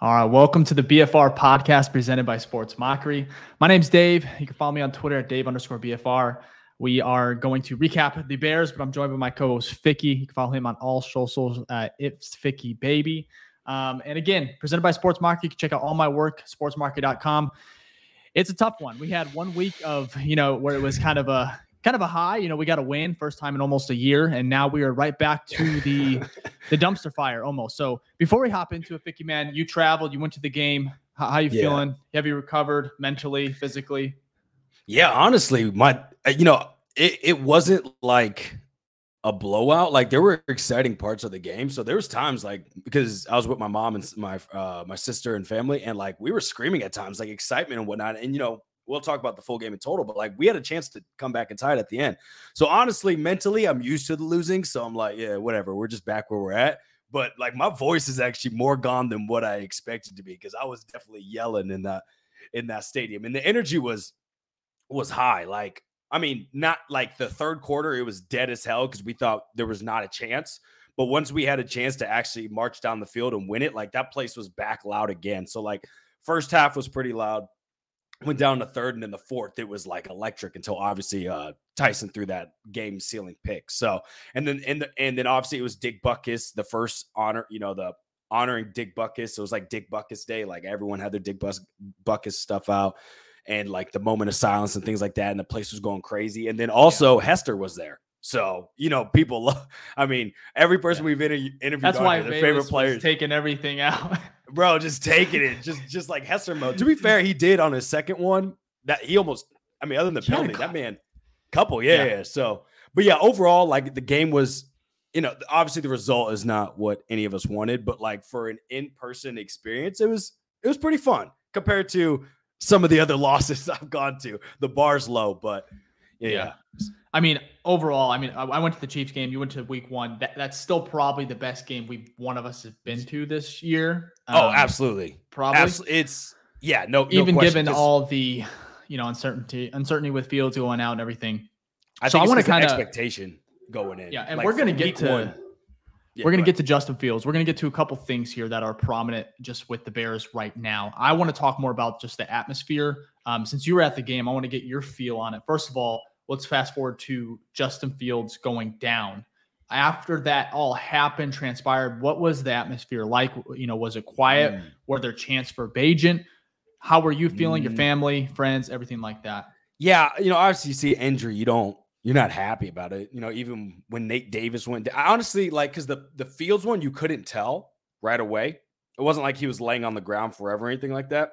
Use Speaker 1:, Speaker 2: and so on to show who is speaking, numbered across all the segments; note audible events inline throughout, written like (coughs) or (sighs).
Speaker 1: All right, welcome to the BFR podcast presented by Sports Mockery. My name's Dave. You can follow me on Twitter at Dave underscore BFR. We are going to recap the Bears, but I'm joined by my co-host Ficky. You can follow him on all socials at It's Ficky Baby. Um, and again, presented by Sports Mockery. You can check out all my work, sportsmockery.com. It's a tough one. We had one week of, you know, where it was kind of a kind of a high. You know, we got a win first time in almost a year, and now we are right back to the (laughs) the dumpster fire almost. So before we hop into it, Ficky man, you traveled, you went to the game. How, how you yeah. feeling? Have you recovered mentally, physically?
Speaker 2: Yeah, honestly, my uh, you know it it wasn't like a blowout. Like there were exciting parts of the game. So there was times like because I was with my mom and my uh my sister and family, and like we were screaming at times, like excitement and whatnot. And you know, we'll talk about the full game in total, but like we had a chance to come back and tie it at the end. So honestly, mentally, I'm used to the losing. So I'm like, yeah, whatever. We're just back where we're at. But like my voice is actually more gone than what I expected to be because I was definitely yelling in that in that stadium. And the energy was was high. Like, I mean, not like the third quarter, it was dead as hell because we thought there was not a chance. But once we had a chance to actually march down the field and win it, like that place was back loud again. So like first half was pretty loud went down to third and in the fourth it was like electric until obviously uh tyson threw that game sealing pick. So and then and, the, and then obviously it was dick butkus the first honor you know the honoring dick butkus so it was like dick butkus day like everyone had their dick Bus- butkus stuff out and like the moment of silence and things like that and the place was going crazy. And then also yeah. hester was there so you know, people (laughs) love. I mean, every person yeah. we've inter- interviewed,
Speaker 1: that's why their favorite players taking everything out, (laughs)
Speaker 2: bro. Just taking it, just just like Hester mode. To be (laughs) fair, he did on his second one. That he almost. I mean, other than the penalty, that man, couple, yeah, yeah. So, but yeah, overall, like the game was. You know, obviously the result is not what any of us wanted, but like for an in-person experience, it was it was pretty fun compared to some of the other losses I've gone to. The bar's low, but yeah. yeah.
Speaker 1: I mean, overall, I mean, I went to the Chiefs game. You went to Week One. That, that's still probably the best game we one of us has been to this year.
Speaker 2: Oh, um, oh, absolutely,
Speaker 1: probably.
Speaker 2: Abs- it's yeah, no,
Speaker 1: even
Speaker 2: no
Speaker 1: given all the you know uncertainty, uncertainty with Fields going out and everything.
Speaker 2: I so I want to kind of expectation going in.
Speaker 1: Yeah, and like we're gonna get to. Yeah, we're going to get to Justin Fields. We're going to get to a couple things here that are prominent just with the Bears right now. I want to talk more about just the atmosphere. Um, since you were at the game, I want to get your feel on it. First of all, let's fast forward to Justin Fields going down. After that all happened, transpired, what was the atmosphere like? You know, was it quiet? Mm. Were there chants for Bagent? How were you feeling? Mm. Your family, friends, everything like that?
Speaker 2: Yeah, you know, obviously you see injury, you don't you're not happy about it. You know, even when Nate Davis went down, honestly, like because the the Fields one you couldn't tell right away. It wasn't like he was laying on the ground forever or anything like that.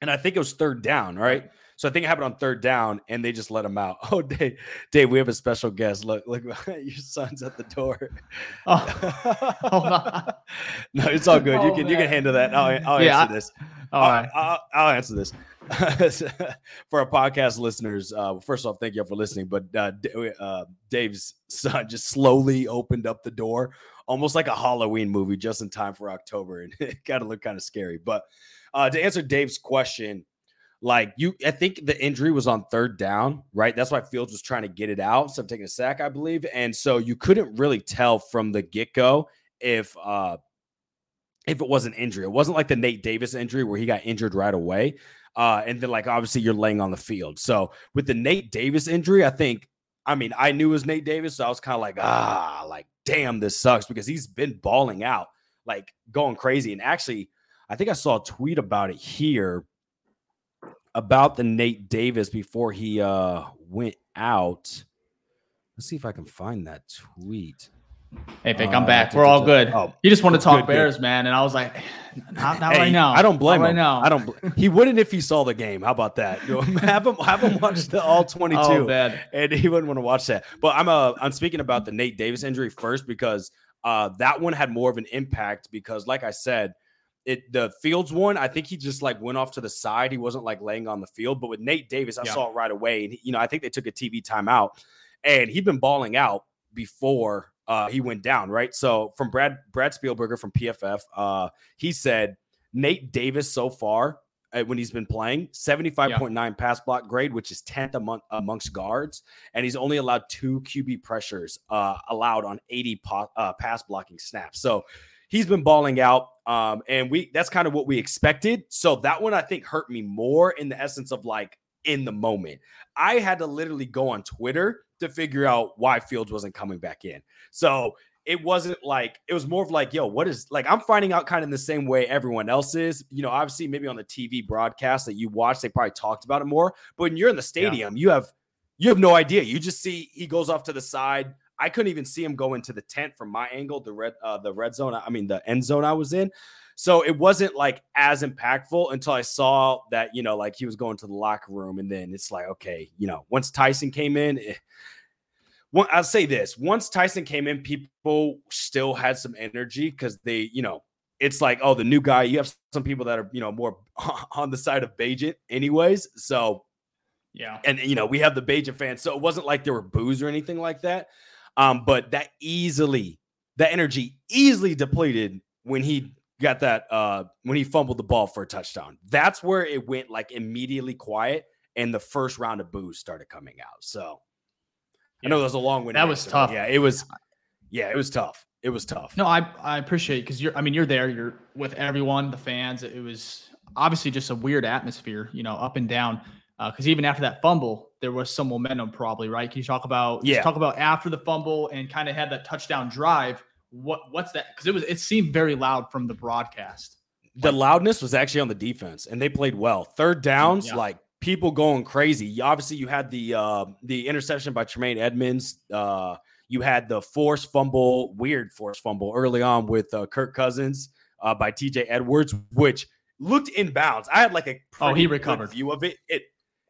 Speaker 2: And I think it was third down, right? So I think it happened on third down, and they just let him out. (laughs) Oh, Dave, Dave, we have a special guest. Look, look, (laughs) your son's at the door. Oh, (laughs) hold on. no, it's all good. Oh, you can man. you can handle that. I'll, I'll yeah, answer this. All I'll, right. I'll, I'll answer this. for our podcast listeners, uh, first off, thank you all for listening. But uh, uh, Dave's son just slowly opened up the door, almost like a Halloween movie, just in time for October, and it got to look kind of scary. But uh, to answer Dave's question, like you, I think the injury was on third down, right? That's why Fields was trying to get it out instead of taking a sack, I believe. And so you couldn't really tell from the get go if uh if it was an injury. It wasn't like the Nate Davis injury where he got injured right away. Uh, and then like obviously you're laying on the field. So with the Nate Davis injury, I think I mean I knew it was Nate Davis, so I was kind of like, ah, like damn, this sucks because he's been balling out, like going crazy. And actually, I think I saw a tweet about it here about the Nate Davis before he uh went out. Let's see if I can find that tweet.
Speaker 1: Hey, Vic, I'm uh, back. We're all good. Oh, you just want to talk good, Bears, good. man, and I was like, (sighs) not, not hey, right now.
Speaker 2: I don't blame not him. Right now. I don't. Bl- he wouldn't if he saw the game. How about that? You (laughs) know, have him have him watch the all 22, oh, and he wouldn't want to watch that. But I'm uh I'm speaking about the Nate Davis injury first because uh that one had more of an impact because, like I said, it the Fields one, I think he just like went off to the side. He wasn't like laying on the field. But with Nate Davis, I yeah. saw it right away. And you know, I think they took a TV timeout, and he'd been balling out before uh, he went down. Right. So from Brad Brad Spielberger from PFF, uh, he said Nate Davis so far uh, when he's been playing 75.9 yeah. pass block grade which is 10th among, amongst guards and he's only allowed two qb pressures uh, allowed on 80 po- uh, pass blocking snaps so he's been balling out. Um, and we that's kind of what we expected. So that one I think hurt me more in the essence of like in the moment. I had to literally go on Twitter to figure out why Fields wasn't coming back in. So it wasn't like it was more of like, yo, what is like I'm finding out kind of in the same way everyone else is. You know, obviously maybe on the TV broadcast that you watch, they probably talked about it more. But when you're in the stadium, yeah. you have you have no idea. You just see he goes off to the side. I couldn't even see him go into the tent from my angle, the red uh, the red zone. I mean the end zone I was in. So it wasn't like as impactful until I saw that, you know, like he was going to the locker room. And then it's like, okay, you know, once Tyson came in, it, well, I'll say this once Tyson came in, people still had some energy because they, you know, it's like, oh, the new guy. You have some people that are, you know, more (laughs) on the side of Bagent, anyways. So,
Speaker 1: yeah.
Speaker 2: And, you know, we have the Bagent fans. So it wasn't like there were boos or anything like that. Um, but that easily, that energy easily depleted when he got that uh when he fumbled the ball for a touchdown. That's where it went like immediately quiet and the first round of boos started coming out. So yeah. I know that was a long one.
Speaker 1: That was tough.
Speaker 2: Yeah, it was yeah, it was tough. It was tough.
Speaker 1: No, I I appreciate because you're I mean you're there, you're with everyone, the fans. It was obviously just a weird atmosphere, you know, up and down. Because uh, even after that fumble, there was some momentum, probably, right? Can you talk about yeah. talk about after the fumble and kind of had that touchdown drive? What what's that? Because it was it seemed very loud from the broadcast.
Speaker 2: The like, loudness was actually on the defense, and they played well. Third downs, yeah. like people going crazy. Obviously, you had the uh, the interception by Tremaine Edmunds. Uh, you had the force fumble, weird force fumble early on with uh, Kirk Cousins uh, by TJ Edwards, which looked in bounds. I had like a
Speaker 1: oh he recovered
Speaker 2: view of it. It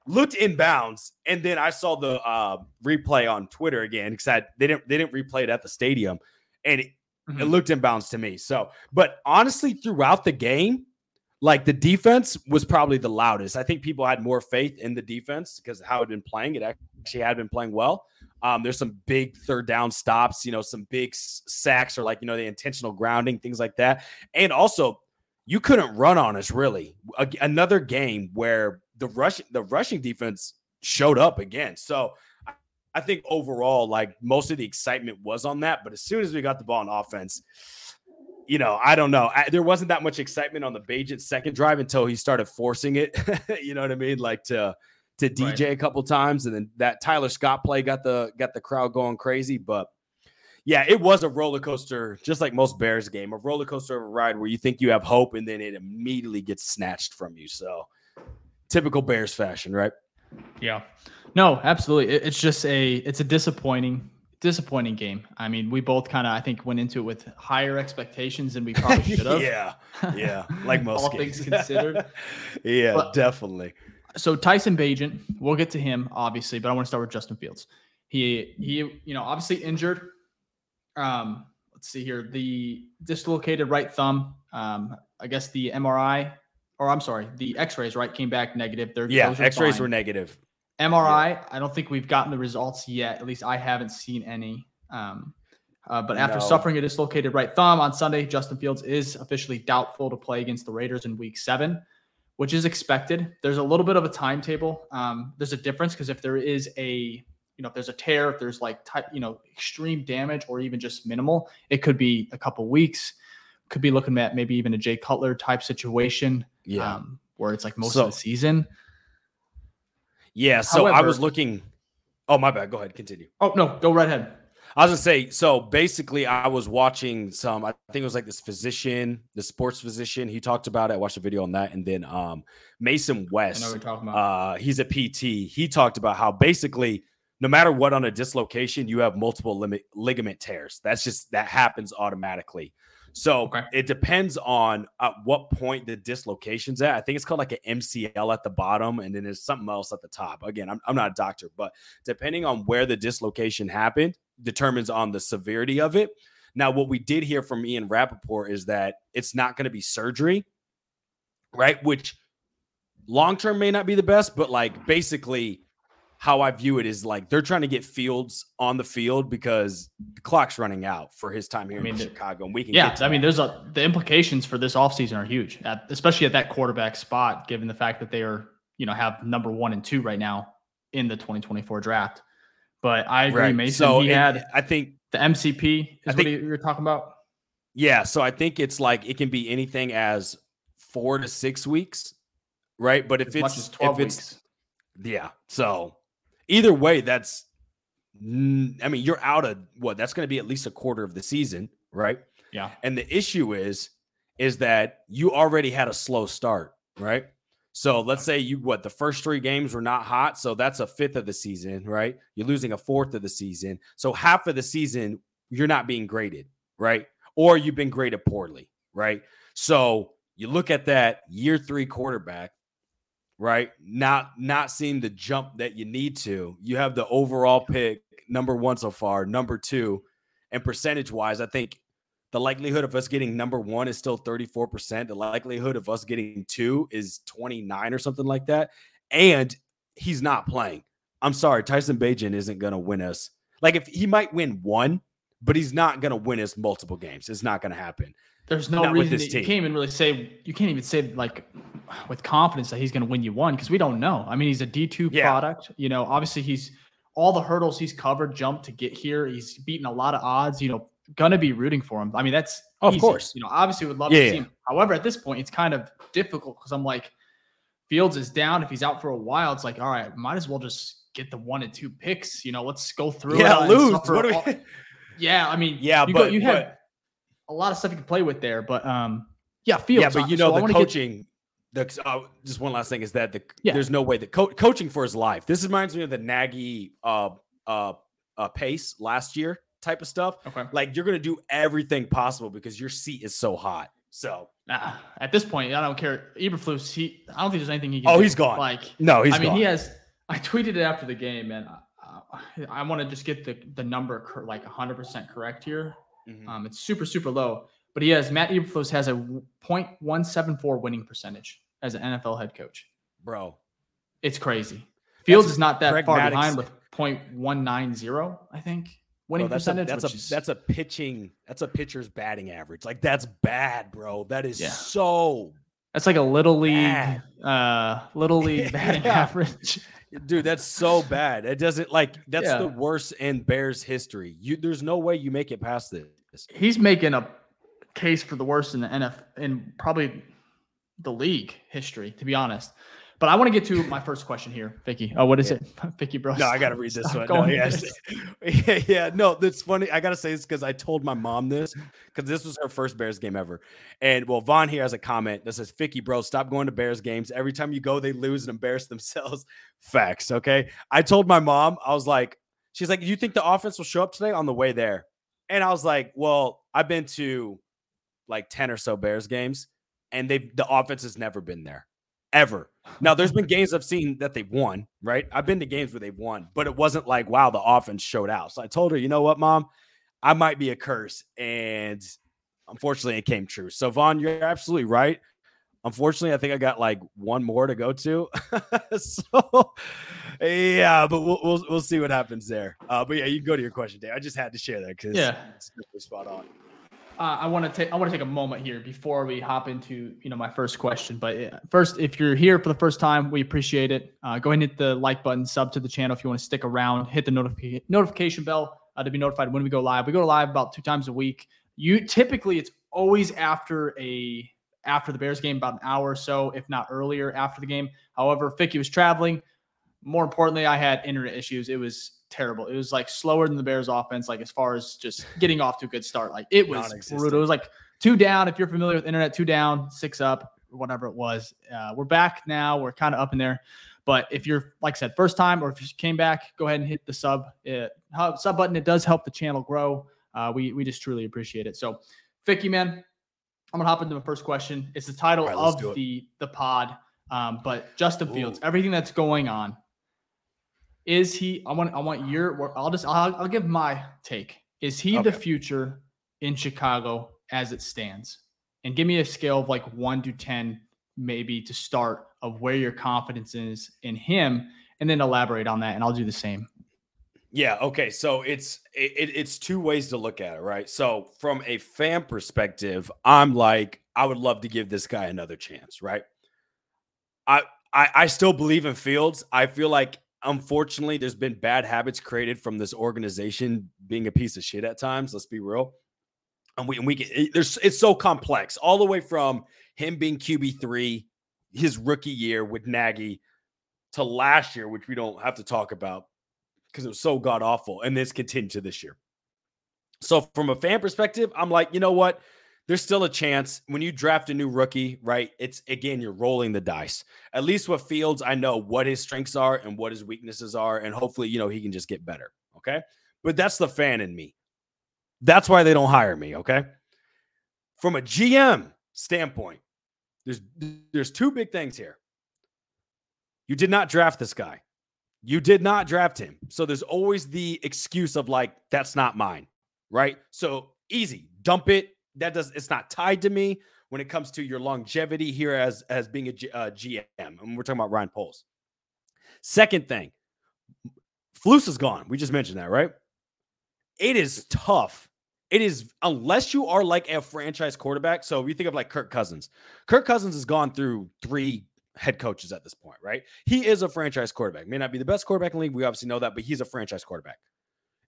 Speaker 2: looked in bounds, and then I saw the uh, replay on Twitter again because they didn't they didn't replay it at the stadium, and it, mm-hmm. it looked in bounds to me. So, but honestly, throughout the game, like the defense was probably the loudest. I think people had more faith in the defense because how it had been playing. It actually had been playing well. Um, there's some big third down stops, you know, some big sacks or like, you know, the intentional grounding, things like that. And also, you couldn't run on us really. A- another game where the rush the rushing defense showed up again. So I think overall, like most of the excitement was on that. But as soon as we got the ball on offense, you know, I don't know. I, there wasn't that much excitement on the Bagent second drive until he started forcing it. (laughs) you know what I mean? Like to to DJ right. a couple times, and then that Tyler Scott play got the got the crowd going crazy. But yeah, it was a roller coaster, just like most Bears game, a roller coaster of a ride where you think you have hope, and then it immediately gets snatched from you. So typical Bears fashion, right?
Speaker 1: Yeah. No, absolutely. It's just a it's a disappointing disappointing game. I mean, we both kind of, I think, went into it with higher expectations than we probably (laughs) should have.
Speaker 2: yeah, yeah, like most
Speaker 1: all things considered. (laughs)
Speaker 2: yeah, but, definitely.
Speaker 1: So Tyson Bagent, we'll get to him obviously, but I want to start with Justin Fields. He he, you know, obviously injured. Um, let's see here, the dislocated right thumb. Um, I guess the MRI, or I'm sorry, the X-rays, right, came back negative.
Speaker 2: They're, yeah, X-rays fine. were negative.
Speaker 1: MRI, yeah. I don't think we've gotten the results yet. At least I haven't seen any. Um, uh, but after no. suffering a dislocated right thumb on Sunday, Justin Fields is officially doubtful to play against the Raiders in Week Seven, which is expected. There's a little bit of a timetable. Um, there's a difference because if there is a, you know, if there's a tear, if there's like, ty- you know, extreme damage or even just minimal, it could be a couple weeks. Could be looking at maybe even a Jay Cutler type situation.
Speaker 2: Yeah. Um,
Speaker 1: where it's like most so, of the season.
Speaker 2: Yeah. So However, I was looking. Oh, my bad. Go ahead. Continue.
Speaker 1: Oh, no. Go right ahead.
Speaker 2: I was gonna say, so basically, I was watching some. I think it was like this physician, the sports physician. He talked about it. I watched a video on that, and then um, Mason West. I know talking about. Uh, he's a PT. He talked about how basically, no matter what on a dislocation, you have multiple limit, ligament tears. That's just that happens automatically. So okay. it depends on at what point the dislocation's at. I think it's called like an MCL at the bottom, and then there's something else at the top. Again, I'm, I'm not a doctor, but depending on where the dislocation happened, determines on the severity of it. Now, what we did hear from Ian Rapoport is that it's not going to be surgery, right? Which long term may not be the best, but like basically how I view it is like they're trying to get Fields on the field because the clock's running out for his time here I mean, in Chicago, and we can.
Speaker 1: Yeah, I mean, there's a the implications for this offseason are huge, at, especially at that quarterback spot, given the fact that they are you know have number one and two right now in the 2024 draft. But I agree, right. Mason. So he had,
Speaker 2: I think
Speaker 1: the MCP is I what you're talking about.
Speaker 2: Yeah, so I think it's like it can be anything as four to six weeks, right? But if
Speaker 1: As
Speaker 2: it's
Speaker 1: much as 12
Speaker 2: if it's
Speaker 1: weeks.
Speaker 2: yeah, so either way, that's I mean you're out of what that's going to be at least a quarter of the season, right?
Speaker 1: Yeah.
Speaker 2: And the issue is, is that you already had a slow start, right? So let's say you what the first three games were not hot, so that's a fifth of the season, right? You're losing a fourth of the season, so half of the season you're not being graded, right? Or you've been graded poorly, right? So you look at that year three quarterback, right? Not not seeing the jump that you need to. You have the overall pick number one so far, number two, and percentage wise, I think the likelihood of us getting number one is still 34%. The likelihood of us getting two is 29 or something like that. And he's not playing. I'm sorry, Tyson Bagent isn't going to win us. Like, if he might win one, but he's not going to win us multiple games. It's not going to happen.
Speaker 1: There's no
Speaker 2: Not
Speaker 1: reason that you can't even really say you can't even say like with confidence that he's going to win you one because we don't know. I mean, he's a D2
Speaker 2: Yeah.
Speaker 1: product. You know, obviously he's all the hurdles he's covered, jumped to get here. He's beaten a lot of odds. You know, gonna be rooting for him. I mean, that's
Speaker 2: oh,
Speaker 1: Of
Speaker 2: course.
Speaker 1: You know, obviously would love
Speaker 2: Yeah,
Speaker 1: to
Speaker 2: yeah.
Speaker 1: see him. However, at this point, it's kind of difficult because I'm like, Fields is down. If he's out for a while, it's like, all right, might as well just get the one and two picks. You know, let's go through.
Speaker 2: Yeah, lose. What do we- (laughs)
Speaker 1: yeah, I mean,
Speaker 2: Yeah,
Speaker 1: you go,
Speaker 2: but-
Speaker 1: you had
Speaker 2: but-
Speaker 1: a lot of stuff you can play with there, but um, yeah, Fields.
Speaker 2: yeah, but you know,
Speaker 1: I
Speaker 2: the
Speaker 1: wanna get-
Speaker 2: coaching. the uh, just one last thing is that the
Speaker 1: Yeah.
Speaker 2: there's no way that co- coaching for his life. This reminds me of the Nagy uh uh uh pace last year type of stuff.
Speaker 1: okay.
Speaker 2: Like you're gonna do everything possible because your seat is so hot. So
Speaker 1: Nah, at this point, I don't care. Eberflus, he, I don't think there's anything he can.
Speaker 2: Oh,
Speaker 1: do.
Speaker 2: he's gone.
Speaker 1: Like,
Speaker 2: no, he's
Speaker 1: I mean,
Speaker 2: gone.
Speaker 1: he has. I tweeted it after the game, and I, I want to just get the the number cor- like 100 percent correct here.
Speaker 2: Mhm.
Speaker 1: Um, it's super super low, but he has Matt Eberflus has a .174 winning percentage as an NFL head coach.
Speaker 2: bro.
Speaker 1: It's crazy. Fields
Speaker 2: That's
Speaker 1: is not that far behind with .190, I think winning
Speaker 2: Bro, that's
Speaker 1: percentage.
Speaker 2: A, that's a
Speaker 1: is-
Speaker 2: that's a pitching that's a pitcher's batting average. Like that's bad, bro. That is
Speaker 1: Yeah.
Speaker 2: so
Speaker 1: That's like a little league,
Speaker 2: Bad.
Speaker 1: uh, little league (laughs) batting
Speaker 2: Yeah.
Speaker 1: average.
Speaker 2: dude. That's so bad. It doesn't like that's
Speaker 1: Yeah.
Speaker 2: the worst in Bears history. You there's no way you make it past this.
Speaker 1: He's making a case for the worst in the NF in probably the league history, to be honest. But I want to get to my first question here, Ficky. Oh, what is
Speaker 2: Yeah.
Speaker 1: it, (laughs) Ficky, bro?
Speaker 2: No, I gotta read this
Speaker 1: stop
Speaker 2: one. No, yes. (laughs) yeah, yeah, no, that's funny. I gotta say this because I told my mom this because this was her first Bears game ever. And well, Vaughn here has a comment that says, Ficky, bro, stop going to Bears games. Every time you go, they lose and embarrass themselves. (laughs) Facts. Okay. I told my mom, I was like, she's like, you think the offense will show up today on the way there? And I was like, well, I've been to like 10 or so Bears games, and they've the offense has never been there. Ever. Now, there's been games I've seen that they've won, right? I've been to games where they've won, but it wasn't like, wow, the offense showed out. So I told her, you know what, mom, I might be a curse. And unfortunately, it came true. So, Vaughn, you're absolutely right. Unfortunately, I think I got like one more to go to. (laughs) so, yeah, but we'll, we'll we'll see what happens there. Uh, but yeah, you can go to your question, Dave. I just had to share that because
Speaker 1: Yeah.
Speaker 2: it's spot on.
Speaker 1: Uh, I want to take I want to take a moment here before we hop into you know my first question. But first, if you're here for the first time, we appreciate it. Uh, go ahead and hit the like button, sub to the channel if you want to stick around. Hit the notifi- notification bell uh, to be notified when we go live. We go live about two times a week. You typically it's always after a after the Bears game, about an hour or so, if not earlier after the game. However, Ficky was traveling. More importantly, I had internet issues. It was terrible. It was like slower than the Bears offense, like as far as just getting off to a good start. Like it was brutal. It was like two down. If you're familiar with internet, two down, six up, whatever it was. Uh, we're back now. We're kind of up in there. But if you're, like I said, first time or if you came back, go ahead and hit the sub uh, hub- sub button. It does help the channel grow. Uh, we we just truly appreciate it. So, Ficky, man, I'm gonna hop into the first question. It's the title
Speaker 2: right,
Speaker 1: of the the pod. Um, but Justin Fields,
Speaker 2: Ooh.
Speaker 1: everything that's going on, is he? I want I want your. I'll just I'll, I'll give my take. Is he the future in Chicago as it stands? And give me a scale of like one to ten, maybe to start of where your confidence is in him, and then elaborate on that. And I'll do the same.
Speaker 2: Yeah. Okay. So it's it, it- it's two ways to look at it, right? So from a fan perspective, I'm like, I would love to give this guy another chance, right? I I, I still believe in Fields. I feel like unfortunately there's been bad habits created from this organization being a piece of shit at times. Let's be real. and we and we get it, there's it's so complex all the way from him being QB three, his rookie year with Nagy, to last year, which we don't have to talk about because it was so god awful, and this continued to this year. So from a fan perspective, I'm like, you know what? There's still a chance when you draft a new rookie, right? It's again, you're rolling the dice. At least with Fields, I know what his strengths are and what his weaknesses are, and hopefully, you know, he can just get better. Okay. But that's the fan in me. That's why they don't hire me. Okay. From a GM standpoint, there's there's two big things here. You did not draft this guy. You did not draft him. So there's always the excuse of like, that's not mine. Right. So easy, dump it. That does it's not tied to me when it comes to your longevity here as as being a G, uh, GM. And we're talking about Ryan Poles. Second thing, Flus is gone. We just mentioned that, right? It is tough. It is unless you are like a franchise quarterback. So if you think of like Kirk Cousins, Kirk Cousins has gone through three head coaches at this point, right? He is a franchise quarterback. May not be the best quarterback in the league. We obviously know that, but he's a franchise quarterback.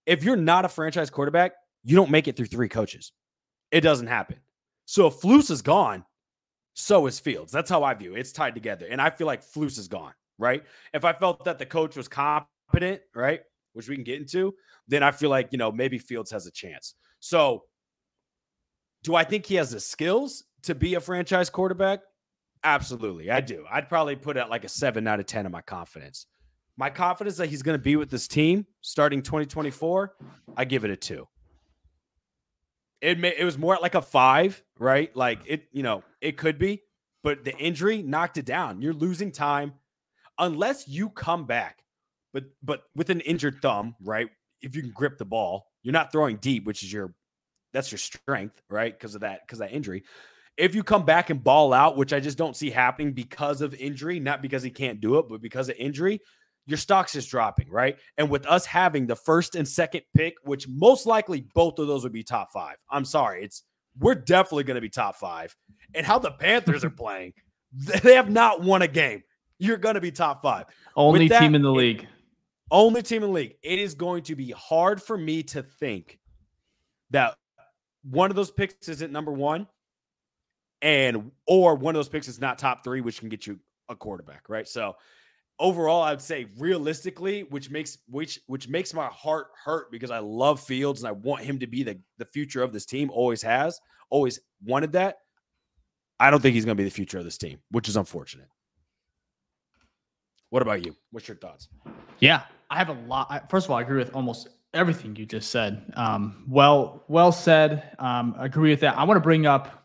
Speaker 2: If you're not a franchise quarterback, you don't make it through three coaches. It doesn't happen. So if Flus is gone, so is Fields. That's how I view it. It's tied together. And I feel like Flus is gone, right? If I felt that the coach was competent, right, which we can get into, then I feel like, you know, maybe Fields has a chance. So do I think he has the skills to be a franchise quarterback? Absolutely. I do. I'd probably put it like a seven out of 10 of my confidence. My confidence that he's going to be with this team starting 2024, I give it a two. It may, it was more like a five, right? Like it, you know, it could be, but the injury knocked it down. You're losing time unless you come back, but but with an injured thumb, right? If you can grip the ball, you're not throwing deep, which is your that's your strength, right? Because of that, because that injury. If you come back and ball out, which I just don't see happening because of injury, not because he can't do it, but because of injury, your stocks is dropping, right? And with us having the first and second pick, which most likely both of those would be top five. I'm sorry, it's we're definitely going to be top five. And how the Panthers are (laughs) playing, they have not won a game. You're going to be top five.
Speaker 1: Only that, team in the league.
Speaker 2: Only team in the league. It is going to be hard for me to think that one of those picks isn't number one, and or one of those picks is not top three, which can get you a quarterback, right? So overall, I'd say realistically, which makes which which makes my heart hurt because I love Fields and I want him to be the the future of this team. Always has, always wanted that. I don't think he's going to be the future of this team, which is unfortunate. What about you? What's your thoughts?
Speaker 1: Yeah, I have a lot. First of all, I agree with almost everything you just said. Um, well, well said. Um, agree with that. I want to bring up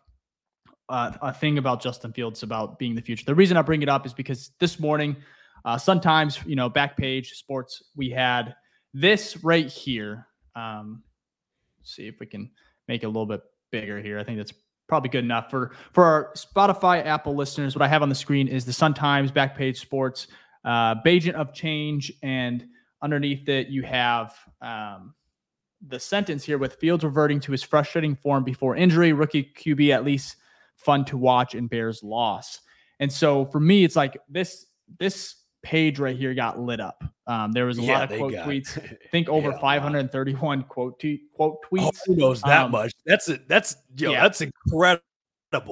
Speaker 1: uh, a thing about Justin Fields about being the future. The reason I bring it up is because this morning uh, sometimes, you know, back page sports, we had this right here. Um, see if we can make it a little bit bigger here. I think that's probably good enough for for our Spotify Apple listeners. What I have on the screen is the Sun Times back page sports uh, of change, and underneath it you have um, the sentence here with Fields reverting to his frustrating form before injury. Rookie QB at least fun to watch and Bears loss. And so for me, it's like this this page right here got lit up. Um, there was a yeah, lot of quote got, tweets. (laughs) I think over yeah, 531 wow. quote t- quote oh, tweets. Oh,
Speaker 2: who knows that um, much? That's it. That's yo, yeah. that's incredible.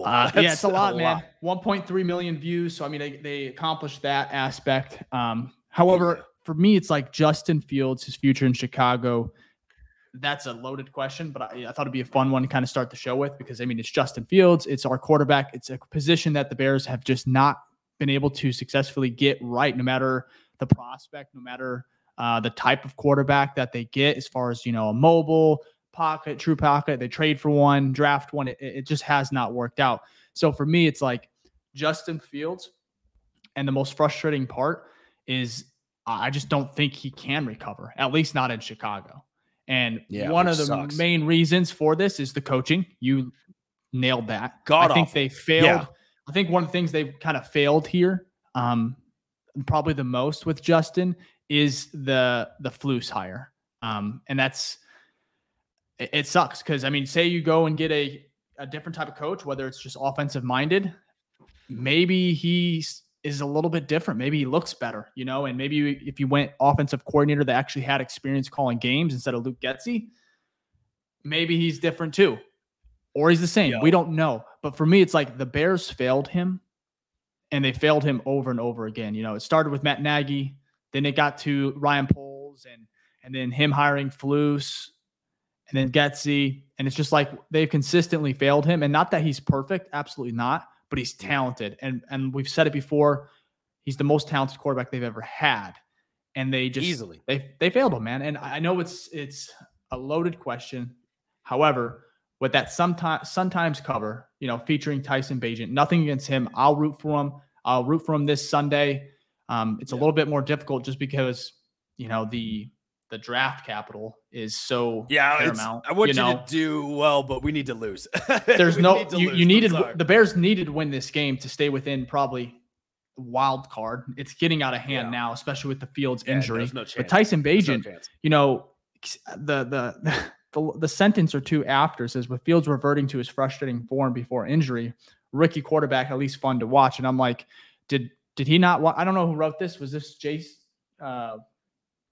Speaker 2: Uh,
Speaker 1: that's (laughs) yeah, it's a lot, a man. Lot. 1.3 million views. So I mean, they, they accomplished that aspect. Um, however, for me, it's like Justin Fields, his future in Chicago. That's a loaded question, but I, I thought it'd be a fun one to kind of start the show with because I mean, it's Justin Fields, it's our quarterback, it's a position that the Bears have just not been able to successfully get right, no matter the prospect, no matter uh, the type of quarterback that they get, as far as you know, a mobile pocket, true pocket. They trade for one, draft one. It, it just has not worked out. So for me, it's like Justin Fields, and the most frustrating part is I just don't think he can recover, at least not in Chicago. And yeah, one of the sucks. main reasons for this is the coaching. You nailed that. God I think awful. they failed. Yeah. I think one of the things they've kind of failed here, um, probably the most with Justin, is the the Flus hire. Um, and that's it, it sucks because I mean, say you go and get a a different type of coach, whether it's just offensive minded, maybe he is a little bit different. Maybe he looks better, you know, and maybe if you went offensive coordinator that actually had experience calling games instead of Luke Getsy, maybe he's different too. or he's the same. We don't know. But for me, it's like the Bears failed him and they failed him over and over again. You know, it started with Matt Nagy, then it got to Ryan Poles and and then him hiring Flus and then Getsy. And it's just like they've consistently failed him. And not that he's perfect, absolutely not, but he's talented. And and we've said it before, he's the most talented quarterback they've ever had. And they just
Speaker 2: easily
Speaker 1: they they failed him, man. And I know it's it's a loaded question. However, with that sometimes sometimes cover, you know, featuring Tyson Bagent. Nothing against him. I'll root for him. I'll root for him this Sunday. Um, it's yeah. a little bit more difficult just because you know the the draft capital is so
Speaker 2: yeah
Speaker 1: paramount.
Speaker 2: I want
Speaker 1: you,
Speaker 2: you
Speaker 1: know?
Speaker 2: to do well, but we need to lose. (laughs)
Speaker 1: There's no you, you needed the Bears needed to win this game to stay within probably wild card. It's getting out of hand yeah. now, especially with the Fields yeah, injury.
Speaker 2: No
Speaker 1: but Tyson Bagent, no you know, the the (laughs) the, the sentence or two after says with Fields reverting to his frustrating form before injury, rookie quarterback at least fun to watch. And I'm like, did did he not? I don't know who wrote this. Was this Jace? Uh,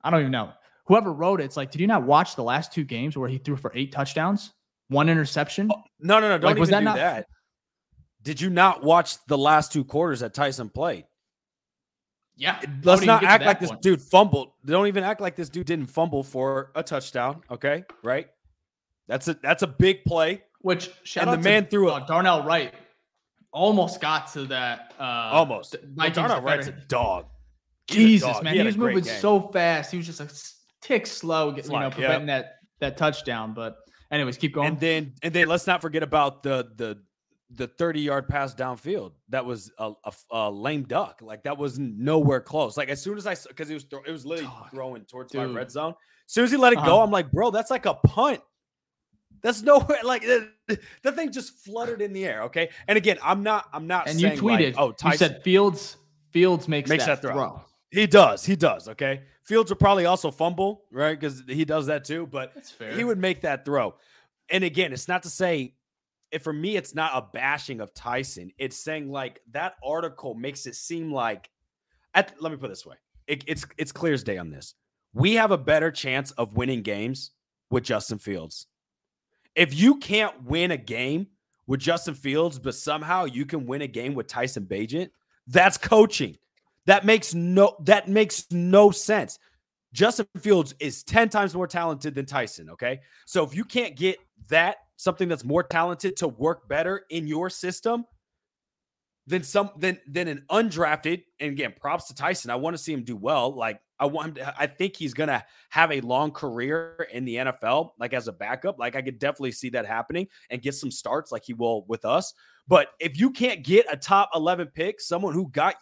Speaker 1: I don't even know. Whoever wrote it, it's like, did you not watch the last two games where he threw for eight touchdowns, one interception?
Speaker 2: Oh, no, no, no. Don't like, was that do not, that. Did you not watch the last two quarters that Tyson played?
Speaker 1: Yeah.
Speaker 2: Let's not act like point. this dude fumbled. Don't even act like this dude didn't fumble for a touchdown. Okay. Right. That's a that's a big play.
Speaker 1: Which shout and the man threw uh, Darnell Wright almost got to that. Uh,
Speaker 2: almost. Well, Darnell Wright's a dog.
Speaker 1: Jesus, a dog. man, he, he was moving game. so fast. He was just a tick slow, you know, preventing that that touchdown. But anyways, keep going.
Speaker 2: And then and then let's not forget about the the the 30 yard pass downfield that was a, a, a, lame duck like that was nowhere close like as soon as i because it was th- it was literally throwing towards Dude. my red zone as soon as he let it uh-huh. go i'm like bro that's like a punt that's nowhere (laughs) like the thing just fluttered in the air okay and again i'm not i'm not
Speaker 1: and you tweeted like, oh Tyson, you said fields fields makes, makes that, that throw. throw.
Speaker 2: He does he does okay fields will probably also fumble right because he does that too but he would make that throw and again it's not to say if for me, it's not a bashing of Tyson. It's saying like that article makes it seem like. At, let me put this way: it, it's it's clear as day on this. We have a better chance of winning games with Justin Fields. If you can't win a game with Justin Fields, but somehow you can win a game with Tyson Bagent, that's coaching. That makes no that makes no sense. Justin Fields is 10 times more talented than Tyson, okay? So if you can't get that something that's more talented to work better in your system than some than than an undrafted. And again, props to Tyson. I want to see him do well. Like I want him to, I think he's gonna have a long career in the NFL, like as a backup. Like I could definitely see that happening and get some starts like he will with us. But if you can't get a top 11 pick, someone who got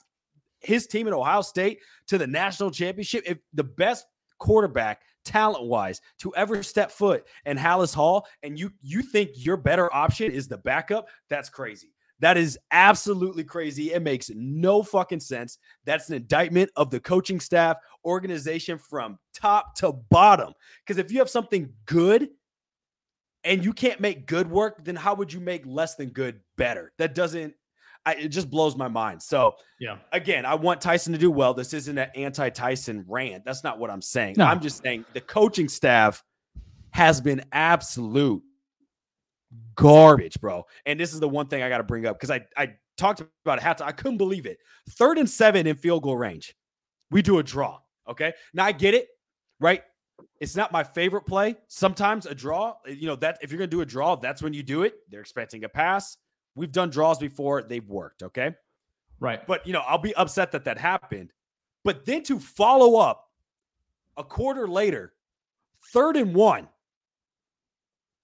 Speaker 2: his team in Ohio State to the national championship, if the best quarterback talent wise to ever step foot in Halas Hall and you you think your better option is the backup, that's crazy. That is absolutely crazy. It makes no fucking sense. That's an indictment of the coaching staff, organization from top to bottom. Because if you have something good and you can't make good work, then how would you make less than good better? That doesn't I, it just blows my mind. So,
Speaker 1: yeah,
Speaker 2: again, I want Tyson to do well. This isn't an anti Tyson rant. That's not what I'm saying. No. I'm just saying the coaching staff has been absolute garbage, bro. And this is the one thing I got to bring up because I, I talked about it. Half I couldn't believe it. Third and seven in field goal range. We do a draw. Okay. Now I get it, right? It's not my favorite play. Sometimes a draw, you know, that if you're going to do a draw, that's when you do it. They're expecting a pass. We've done draws before, they've worked, okay?
Speaker 1: Right.
Speaker 2: But, you know, I'll be upset that that happened. But then to follow up a quarter later, third and one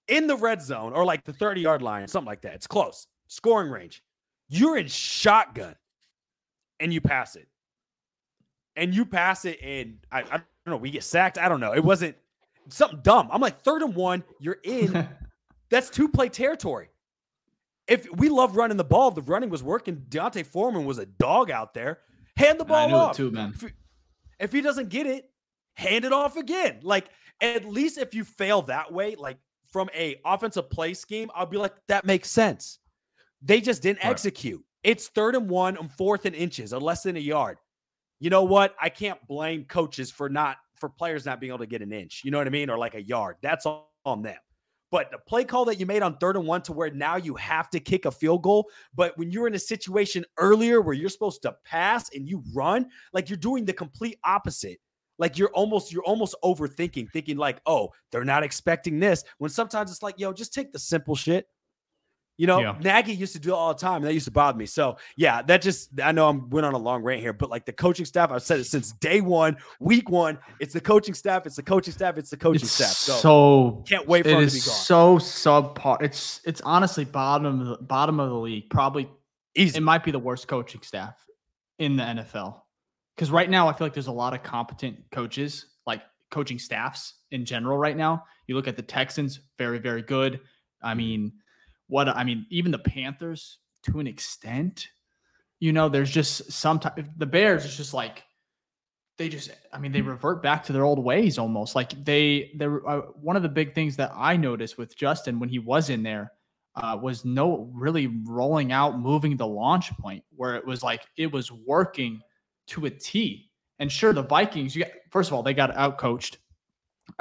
Speaker 2: in the red zone or like the 30 yard line, something like that. It's close, scoring range. You're in shotgun and you pass it. And you pass it, and I, I don't know, we get sacked. I don't know. It wasn't something dumb. I'm like, third and one, you're in. (laughs) That's two play territory if we love running the ball, the running was working, D'Onta Foreman was a dog out there. Hand the ball off.
Speaker 1: too, man.
Speaker 2: If, if he doesn't get it, hand it off again. Like at least if you fail that way, like from a offensive play scheme, I'll be like, that makes sense. They just didn't right. execute. It's third and one and fourth and inches or less than a yard. You know what? I can't blame coaches for not for players not being able to get an inch. You know what I mean? Or like a yard. That's on them. But the play call that you made on third and one to where now you have to kick a field goal. But when you're in a situation earlier where you're supposed to pass and you run, like you're doing the complete opposite. Like you're almost you're almost overthinking, thinking like, oh, they're not expecting this. When sometimes it's like, yo, just take the simple shit. You know, yeah. Nagy used to do it all the time, and that used to bother me. So yeah, that just I know I'm went on a long rant here, but like the coaching staff, I've said it since day one, week one. It's the coaching staff, it's the coaching staff, it's the coaching
Speaker 1: it's
Speaker 2: staff.
Speaker 1: So, so
Speaker 2: can't wait for
Speaker 1: it is
Speaker 2: to be gone.
Speaker 1: so subpar. It's it's honestly bottom of the bottom of the league. Probably
Speaker 2: Easy.
Speaker 1: it might be the worst coaching staff in the NFL. Because right now I feel like there's a lot of competent coaches, like coaching staffs in general. Right now, you look at the Texans, very very good. I mm-hmm. mean what I mean, even the Panthers to an extent, you know, there's just sometimes the Bears is just like they just I mean they revert back to their old ways almost like they they uh, one of the big things that I noticed with Justin when he was in there uh, was no really rolling out moving the launch point where it was like it was working to a T. And sure, the Vikings, you got, first of all, they got out coached.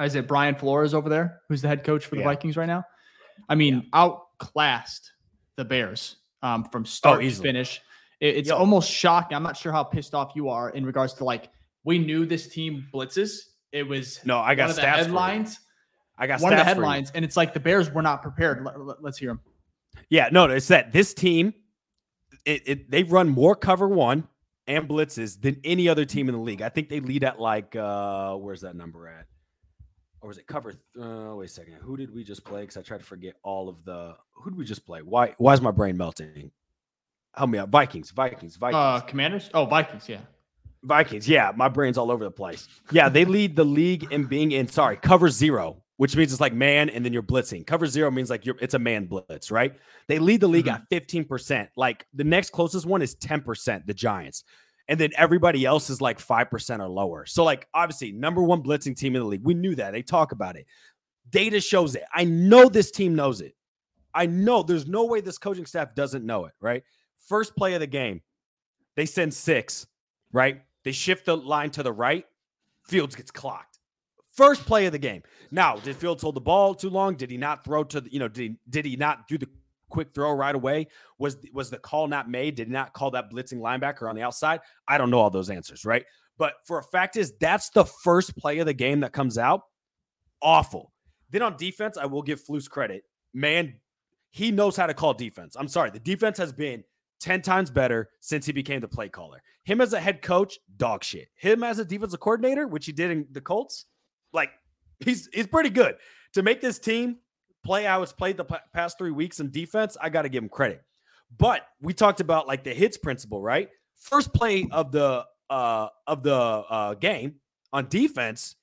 Speaker 1: Is it Brian Flores over there, who's the head coach for the yeah. Vikings right now? I mean, yeah. Outclassed the Bears um, from start oh, to finish. It, it's Yo. almost shocking. I'm not sure how pissed off you are in regards to like we knew this team blitzes. It was
Speaker 2: no, I got
Speaker 1: one of the headlines.
Speaker 2: I got
Speaker 1: one of the headlines, and it's like the Bears were not prepared. Let, us hear them.
Speaker 2: Yeah, no, it's that this team, it, it they run more cover one and blitzes than any other team in the league. I think they lead at like uh where's that number at? Or was it cover? Uh, wait a second. Who did we just play? Because I tried to forget all of the. Who did we just play? Why? Why is my brain melting? Help me out. Vikings. Vikings. Vikings.
Speaker 1: Uh, Commanders. Oh, Vikings. Yeah.
Speaker 2: Vikings. Yeah, my brain's all over the place. Yeah, they lead the league in being in. Sorry, cover zero, which means it's like man, and then you're blitzing. Cover zero means like you're. It's a man blitz, right? They lead the league mm-hmm. at fifteen percent. Like the next closest one is ten percent. The Giants and then everybody else is like 5% or lower. So, like, obviously, number one blitzing team in the league. We knew that. They talk about it. Data shows it. I know this team knows it. I know there's no way this coaching staff doesn't know it, right? First play of the game, they send six, right? They shift the line to the right. Fields gets clocked. First play of the game. Now, did Fields hold the ball too long? Did he not throw to the, you know, did he, did he not do the quick throw right away? Was was the call not made? Did not call that blitzing linebacker on the outside? I don't know all those answers, right? But for a fact is that's the first play of the game that comes out. Awful. Then on defense, I will give Flus credit. Man, he knows how to call defense. I'm sorry, the defense has been 10 times better since he became the play caller. Him as a head coach, dog shit. Him as a defensive coordinator, which he did in the Colts, like he's he's pretty good. To make this team play how it's played the past three weeks in defense, I got to give him credit. But we talked about like the hits principle, right? First play of the uh of the uh game on defense,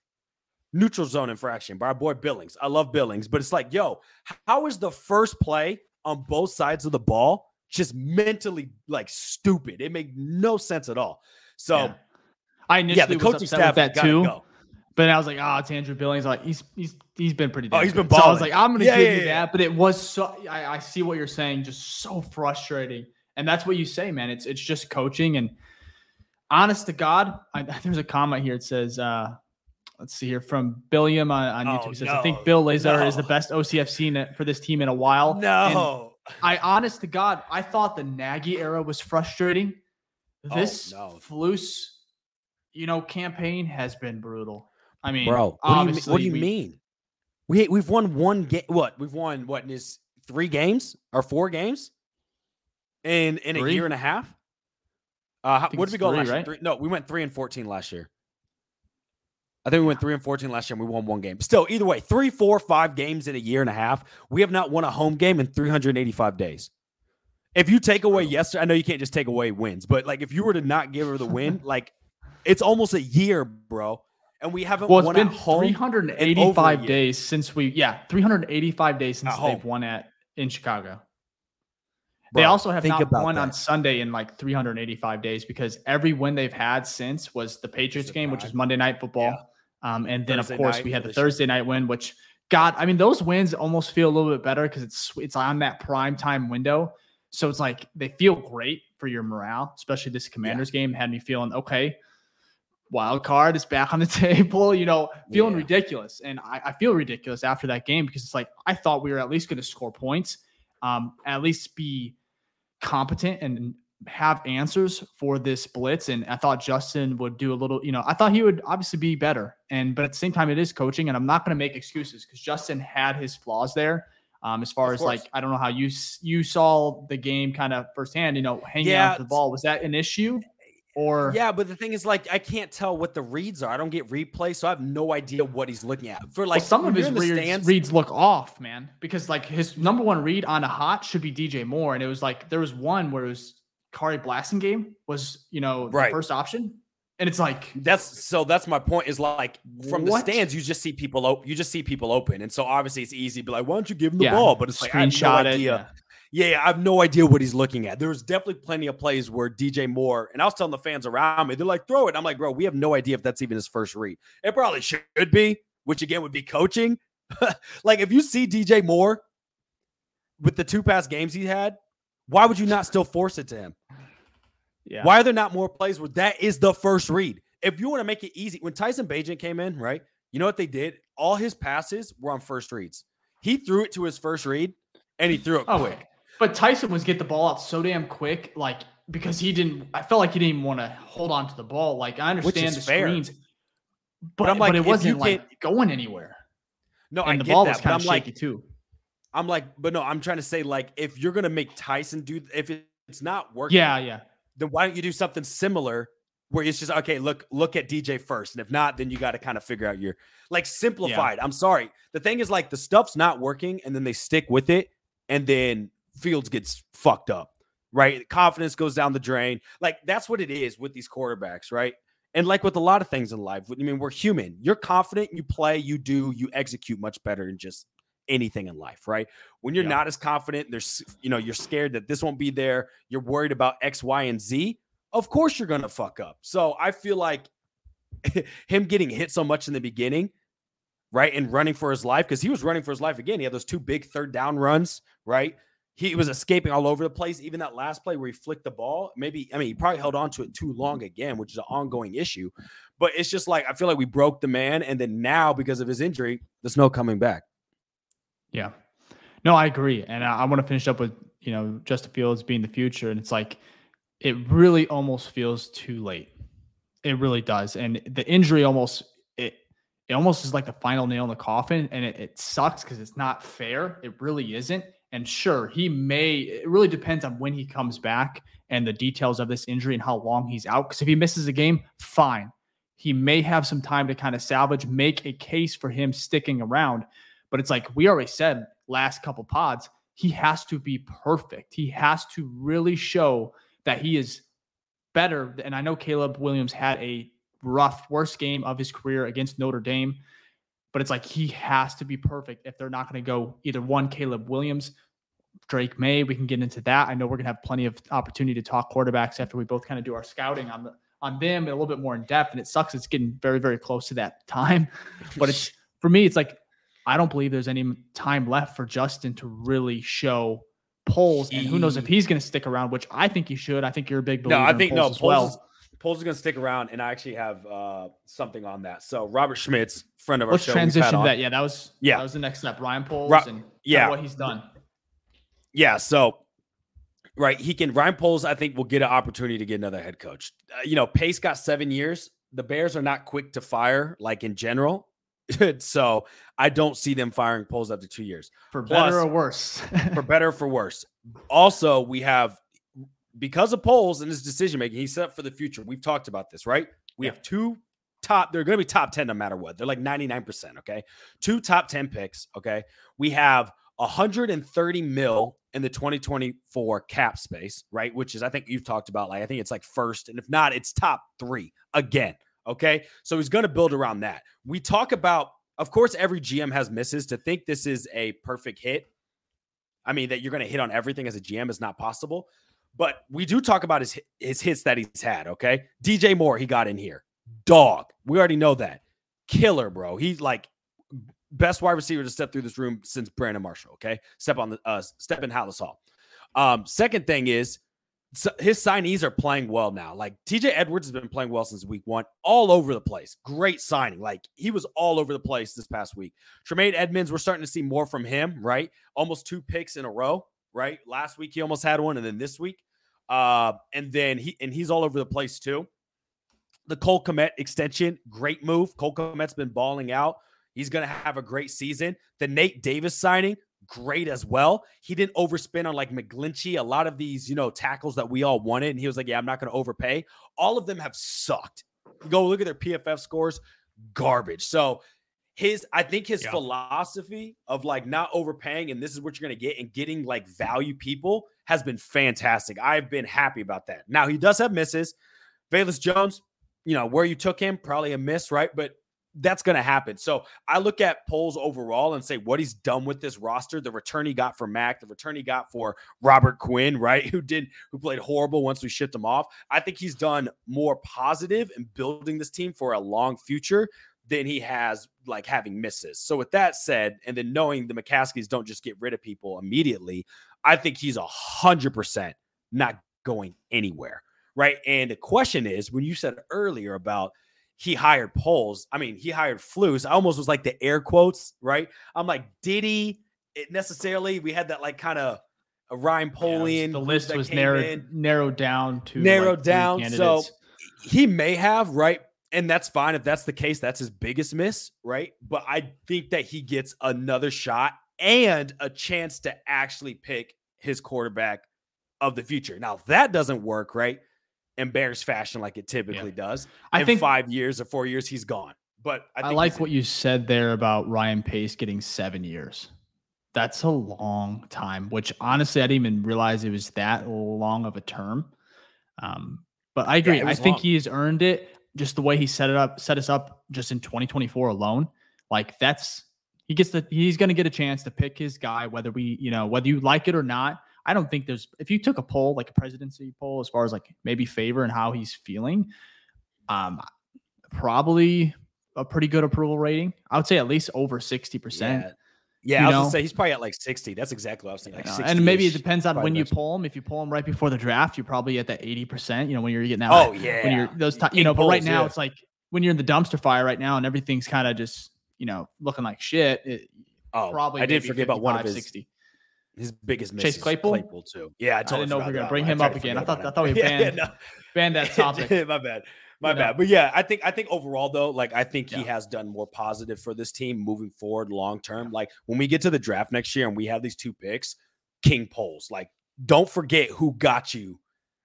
Speaker 2: neutral zone infraction by our boy Billings. I love Billings, but it's like, yo, how is the first play on both sides of the ball just mentally like stupid? It made no sense at all. So yeah.
Speaker 1: I initially yeah, the coaching staff that too. Go. But I was like, oh, it's Andrew Billings. Like he's he's he's been pretty.
Speaker 2: Damn Oh, he's been.
Speaker 1: So I was like, I'm gonna yeah, give yeah, you yeah. that. But it was so. I, I see what you're saying. Just so frustrating. And that's what you say, man. It's it's just coaching and honest to God. I, (laughs) there's a comment here. It says, uh, let's see here from Billiam on, on YouTube. Oh, says, no, I think Bill Lazor no. is the best OC I've seen for this team in a while.
Speaker 2: No.
Speaker 1: And I honest to God, I thought the Nagy era was frustrating. Oh, this oh, no. Flus, you know, campaign has been brutal. I mean,
Speaker 2: bro, what do you, what do you we, mean? We we've won one game. What we've won? What is three games or four games in in three? a year and a half? Uh, what did we go three, last right? year? Three, no, we went three and fourteen last year. I think we went three and fourteen last year, and we won one game. Still, either way, three, four, five games in a year and a half. We have not won a home game in 385 days. If you take away yesterday, I know you can't just take away wins, but like if you were to not give her the win, (laughs) like it's almost a year, bro and we haven't
Speaker 1: well, it's been 385 days since we yeah 385 days since they've won at in chicago. Bro, they also have not won that. on sunday in like 385 days because every win they've had since was the patriots game which is monday night football. Yeah. um, and then thursday of course we had the thursday night win which god i mean those wins almost feel a little bit better because it's it's on that prime time window. So it's like they feel great for your morale especially this commanders yeah. game had me feeling okay wild card is back on the (laughs) table, you know, feeling yeah. ridiculous. And I, I, feel ridiculous after that game because it's like I thought we were at least going to score points, um, at least be competent and have answers for this blitz. And I thought Justin would do a little, you know, I thought he would obviously be better. And but at the same time, it is coaching, and I'm not going to make excuses because Justin had his flaws there. Um, as far as like, I don't know how you you saw the game kind of firsthand. You know, hanging yeah, on to the ball was that an issue? Or
Speaker 2: yeah, but the thing is, like, I can't tell what the reads are. I don't get replay, so I have no idea what he's looking at. For like
Speaker 1: well, some of his reads, stands, reads look off, man, because like his number one read on a hot should be DJ Moore, and it was like there was one where it was kari blasting game was you know the right. first option, and it's like
Speaker 2: that's so that's my point is like from what? the stands you just see people open you just see people open and so obviously it's easy to be like why don't you give him the yeah. ball but it's like I have no idea it, yeah. yeah. I have no idea what he's looking at there's definitely plenty of plays where DJ Moore and I was telling the fans around me they're like throw it I'm like bro we have no idea if that's even his first read it probably should be which again would be coaching (laughs) like if you see DJ Moore with the two past games he had why would you not still force it to him yeah. Why are there not more plays where that is the first read? If you want to make it easy, when Tyson Bagent came in, right? You know what they did? All his passes were on first reads. He threw it to his first read and he threw it oh, quick.
Speaker 1: But Tyson was get the ball out so damn quick, like because he didn't. I felt like he didn't even want to hold on to the ball. Like I understand the fair. screens, but, but I'm like, but it wasn't like going anywhere.
Speaker 2: No, and I the ball that, was kind of shaky like, too. I'm like, but no, I'm trying to say like if you're gonna make Tyson do if it's not working,
Speaker 1: yeah, yeah,
Speaker 2: then why don't you do something similar where it's just okay look look at dj first and if not then you got to kind of figure out your like simplified yeah. i'm sorry the thing is like the stuff's not working and then they stick with it and then fields gets fucked up right confidence goes down the drain like that's what it is with these quarterbacks right and like with a lot of things in life i mean we're human you're confident you play you do you execute much better than just anything in life, right? When you're yeah. not as confident, there's, you know, you're scared that this won't be there, you're worried about X, Y, and Z, of course you're going to fuck up. So I feel like (laughs) him getting hit so much in the beginning, right? And running for his life, because he was running for his life again. He had those two big third down runs, right? He was escaping all over the place. Even that last play where he flicked the ball, maybe, I mean, he probably held on to it too long again, which is an ongoing issue. But it's just like, I feel like we broke the man. And then now, because of his injury, there's no coming back.
Speaker 1: Yeah. No, I agree. And I, I want to finish up with, you know, Justin Fields being the future. And it's like, it really almost feels too late. It really does. And the injury almost, it, it almost is like the final nail in the coffin. And it, it sucks because it's not fair. It really isn't. And sure, he may, it really depends on when he comes back and the details of this injury and how long he's out. Because if he misses a game, fine. He may have some time to kind of salvage, make a case for him sticking around. But it's like we already said last couple pods, he has to be perfect. He has to really show that he is better. And I know Caleb Williams had a rough, worst game of his career against Notre Dame, but it's like he has to be perfect if they're not going to go either one Caleb Williams, Drake Maye. We can get into that. I know we're going to have plenty of opportunity to talk quarterbacks after we both kind of do our scouting on the on them a little bit more in depth. And it sucks. It's getting very, very close to that time. (laughs) But it's for me, it's like I don't believe there's any time left for Justin to really show Poles, and who knows if he's going to stick around, which I think he should. I think you're a big believer.
Speaker 2: No, I think
Speaker 1: no.
Speaker 2: Poles, well. Poles is going to stick around, and I actually have uh, something on that. So Robert Schmitz, friend of our
Speaker 1: Let's
Speaker 2: show,
Speaker 1: transition that. Yeah, that was yeah that was the next step. Ryan Poles Ro- and yeah what he's done.
Speaker 2: Yeah, so right, he can Ryan Poles. I think will get an opportunity to get another head coach. Uh, you know, Pace got seven years. The Bears are not quick to fire, like in general. (laughs) so I don't see them firing Poles after two years.
Speaker 1: For Plus, better or worse. (laughs)
Speaker 2: for better or for worse. Also, we have because of Poles and his decision making, he's set up for the future. We've talked about this, right? We yeah. have two top, they're going to be top 10 no matter what. They're like 99%. Okay. Two top 10 picks. Okay. We have 130 mil in the 2024 cap space, right? Which is, I think you've talked about, like, I think it's like first. And if not, it's top three again. Okay. So he's going to build around that. We talk about, of course, every GM has misses. To think this is a perfect hit, I mean, that you're going to hit on everything as a GM is not possible. But we do talk about his his hits that he's had. Okay. DJ Moore, he got in here. Dog. We already know that. Killer, bro. He's like best wide receiver to step through this room since Brandon Marshall. Okay. Step on the uh step in Halas Hall. Um, second thing is his signees are playing well now. Like TJ Edwards has been playing well since week one, all over the place. Great signing. Like he was all over the place this past week. Tremaine Edmunds, we're starting to see more from him, right? Almost two picks in a row, right? Last week he almost had one, and then this week. Uh, and then he and he's all over the place too. The Cole Kmet extension, great move. Cole Kmet's been balling out. He's gonna have a great season. The Nate Davis signing, great as well. He didn't overspend on like McGlinchey, a lot of these, you know, tackles that we all wanted. And he was like, Yeah, I'm not going to overpay. All of them have sucked. Go look at their PFF scores, garbage. So his, I think his yeah. philosophy of like not overpaying and this is what you're going to get and getting like value people has been fantastic. I've been happy about that. Now he does have misses. Velus Jones, you know, where you took him, probably a miss, right? But that's going to happen. So I look at Poles overall and say what he's done with this roster, the return he got for Mac, the return he got for Robert Quinn, right? (laughs) Who did who played horrible once we shipped him off. I think he's done more positive in building this team for a long future than he has like having misses. So with that said, and then knowing the McCaskies don't just get rid of people immediately, I think he's a hundred percent not going anywhere. Right. And the question is when you said earlier about he hired Poles. I mean, he hired Flus. I almost was like the air quotes, right? I'm like, did he it necessarily? We had that like kind of a Ryan Polian.
Speaker 1: Yeah, the list was narrowed in, narrowed down to
Speaker 2: narrowed like down. So he may have, right? And that's fine if that's the case. That's his biggest miss, right? But I think that he gets another shot and a chance to actually pick his quarterback of the future. Now, if that doesn't work, right? in Bears fashion like it typically yeah. does. I in think five years or four years, he's gone. But
Speaker 1: I, I like what you said there about Ryan Pace getting seven years. That's a long time, which honestly, I didn't even realize it was that long of a term. Um, but I agree. Yeah, I think long. he's earned it just the way he set it up, set us up just in 2024 alone. Like that's he gets the he's going to get a chance to pick his guy, whether we, you know, whether you like it or not. I don't think there's if you took a poll like a presidency poll as far as like maybe favor and how he's feeling, um, probably a pretty good approval rating. I would say at least over sixty percent.
Speaker 2: Yeah. Yeah, I was gonna say he's probably at like 60. That's exactly what I was thinking. Like
Speaker 1: and maybe it depends on when you pull him. If you pull him right before the draft, you're probably at that 80%, you know, when you're getting that.
Speaker 2: Oh, yeah.
Speaker 1: When you're those t- you know, but right now yeah. it's like when you're in the dumpster fire right now and everything's kind of just, you know, looking like shit. It,
Speaker 2: oh, probably I did forget about one of his 60 his biggest miss
Speaker 1: Chase Claypool?
Speaker 2: Claypool too. Yeah, I, totally
Speaker 1: I didn't know if we are gonna bring him up again. I thought I thought we (laughs) banned, yeah, yeah, no. banned that (laughs) topic.
Speaker 2: My bad. My you bad. But yeah, I think I think overall though, like I think yeah. he has done more positive for this team moving forward long term. Like when we get to the draft next year and we have these two picks, King Poles. Like don't forget who got you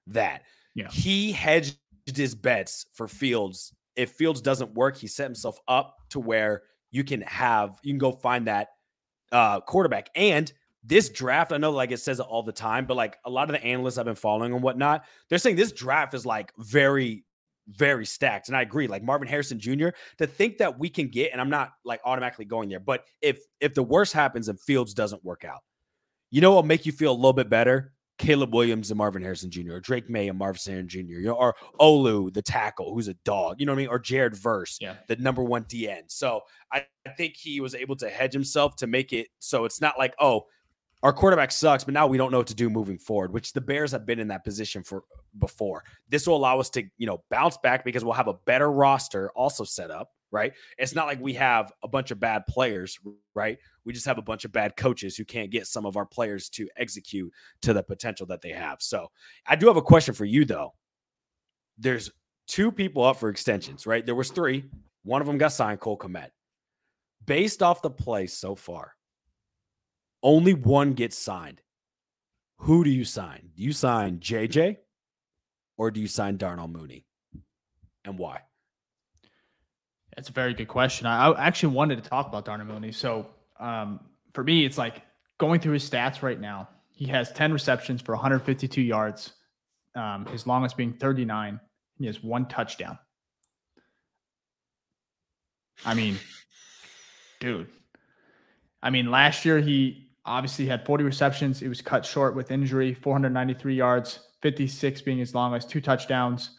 Speaker 2: that.
Speaker 1: Yeah.
Speaker 2: He hedged his bets for Fields. If Fields doesn't work, he set himself up to where you can have you can go find that uh quarterback. And this draft, I know like it says it all the time, but like a lot of the analysts I've been following and whatnot, they're saying this draft is like very, very stacked. And I agree. Like Marvin Harrison Jr. to think that we can get, and I'm not like automatically going there, but if if the worst happens and Fields doesn't work out, you know what'll make you feel a little bit better? Caleb Williams and Marvin Harrison Jr., or Drake Maye and Marvin Harrison Jr., you know, or Olu, the tackle, who's a dog, you know what I mean? Or Jared Verse,
Speaker 1: yeah.
Speaker 2: the number one DN. So I, I think he was able to hedge himself to make it so it's not like, oh, our quarterback sucks, but now we don't know what to do moving forward, which the Bears have been in that position for before. This will allow us to, you know, bounce back because we'll have a better roster also set up, right? It's not like we have a bunch of bad players, right? We just have a bunch of bad coaches who can't get some of our players to execute to the potential that they have. So, I do have a question for you though. There's two people up for extensions, right? There was three. One of them got signed, Cole Kmet. Based off the play so far, only one gets signed. Who do you sign? Do you sign JJ or do you sign Darnell Mooney? And why?
Speaker 1: That's a very good question. I, I actually wanted to talk about Darnell Mooney. So um, for me, it's like going through his stats right now. He has 10 receptions for 152 yards, um, his longest being 39. He has one touchdown. I mean, dude. I mean, last year he Obviously, had 40 receptions. It was cut short with injury, 493 yards, 56 being his longest, two touchdowns.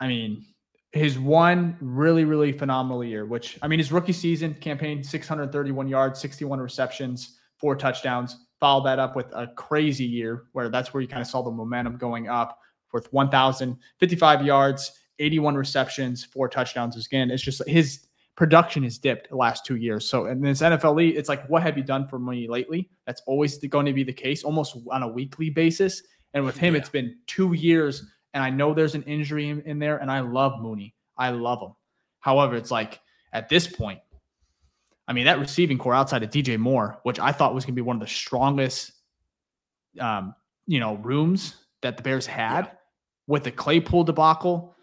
Speaker 1: I mean, his one really, really phenomenal year, which I mean, his rookie season campaign, 631 yards, 61 receptions, four touchdowns. Followed that up with a crazy year where that's where you kind of saw the momentum going up with 1,055 yards, 81 receptions, four touchdowns. Again, it's just his production has dipped the last two years. So in this NFL league, it's like, what have you done for me lately? That's always going to be the case, almost on a weekly basis. And with him, yeah. it's been two years, and I know there's an injury in, in there, and I love Mooney. I love him. However, it's like at this point, I mean, that receiving corps outside of DJ Moore, which I thought was going to be one of the strongest, um, you know, rooms that the Bears had yeah. with the Claypool debacle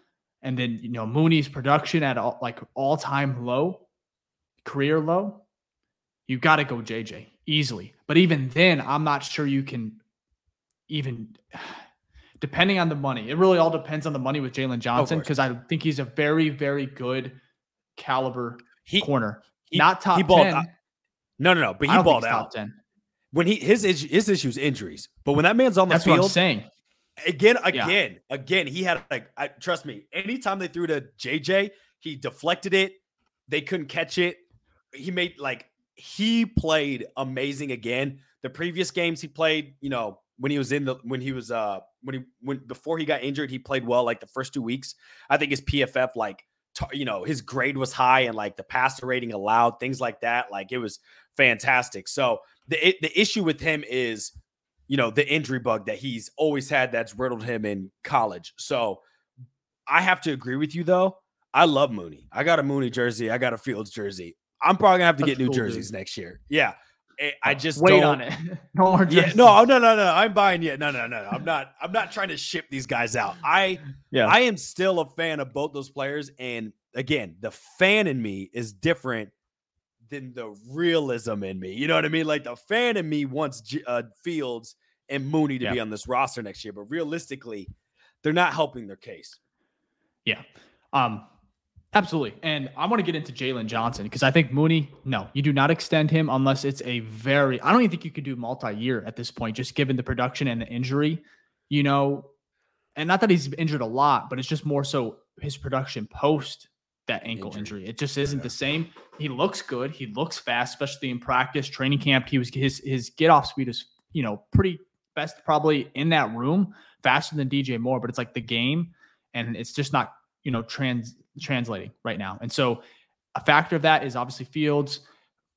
Speaker 1: and then you know Mooney's production at all, like all time low, career low, you got to go JJ easily. But even then, I'm not sure you can even. (sighs) Depending on the money, it really all depends on the money with Jaylon Johnson because I think he's a very, very good caliber he, corner. He, Not top he balled, ten.
Speaker 2: no, no, no. But he balled out. Top ten. When he his his issues injuries, but when that man's on the
Speaker 1: That's
Speaker 2: field,
Speaker 1: what I'm saying
Speaker 2: Again, again, yeah. again, he had like I, trust me. Anytime they threw to JJ, he deflected it. They couldn't catch it. He made like he played amazing again. The previous games he played, you know, when he was in the when he was uh when he when before he got injured, he played well like the first two weeks. I think his PFF like you know his grade was high and like the passer rating allowed things like that. Like it was fantastic. So the the issue with him is you know, the injury bug that he's always had that's riddled him in college. So I have to agree with you though. I love Mooney. I got a Mooney jersey. I got a Fields jersey. I'm probably gonna have to that's get new cool, jerseys dude. next year. Yeah. Eh, I oh, just
Speaker 1: wait
Speaker 2: on
Speaker 1: it. (laughs) no more
Speaker 2: jerseys. Yeah, oh, no, no, no, no. I'm buying yet. No, no, no, no. I'm not. I'm not trying to ship these guys out. I, yeah, I am still a fan of both those players. And again, the fan in me is different than the realism in me. You know what I mean? Like the fan in me wants uh, Fields and Mooney to yeah. be on this roster next year, but realistically, they're not helping their case.
Speaker 1: Yeah. Um, absolutely. And I want to get into Jaylon Johnson because I think Mooney, no, you do not extend him unless it's a very, I don't even think you could do multi year at this point, just given the production and the injury, you know. And not that he's injured a lot, but it's just more so his production post that ankle injury. injury. It just isn't yeah. the same. He looks good. He looks fast, especially in practice, training camp. He was his his get off speed is you know pretty best probably in that room, faster than DJ Moore. But it's like the game, and it's just not you know trans translating right now. And so a factor of that is obviously Fields.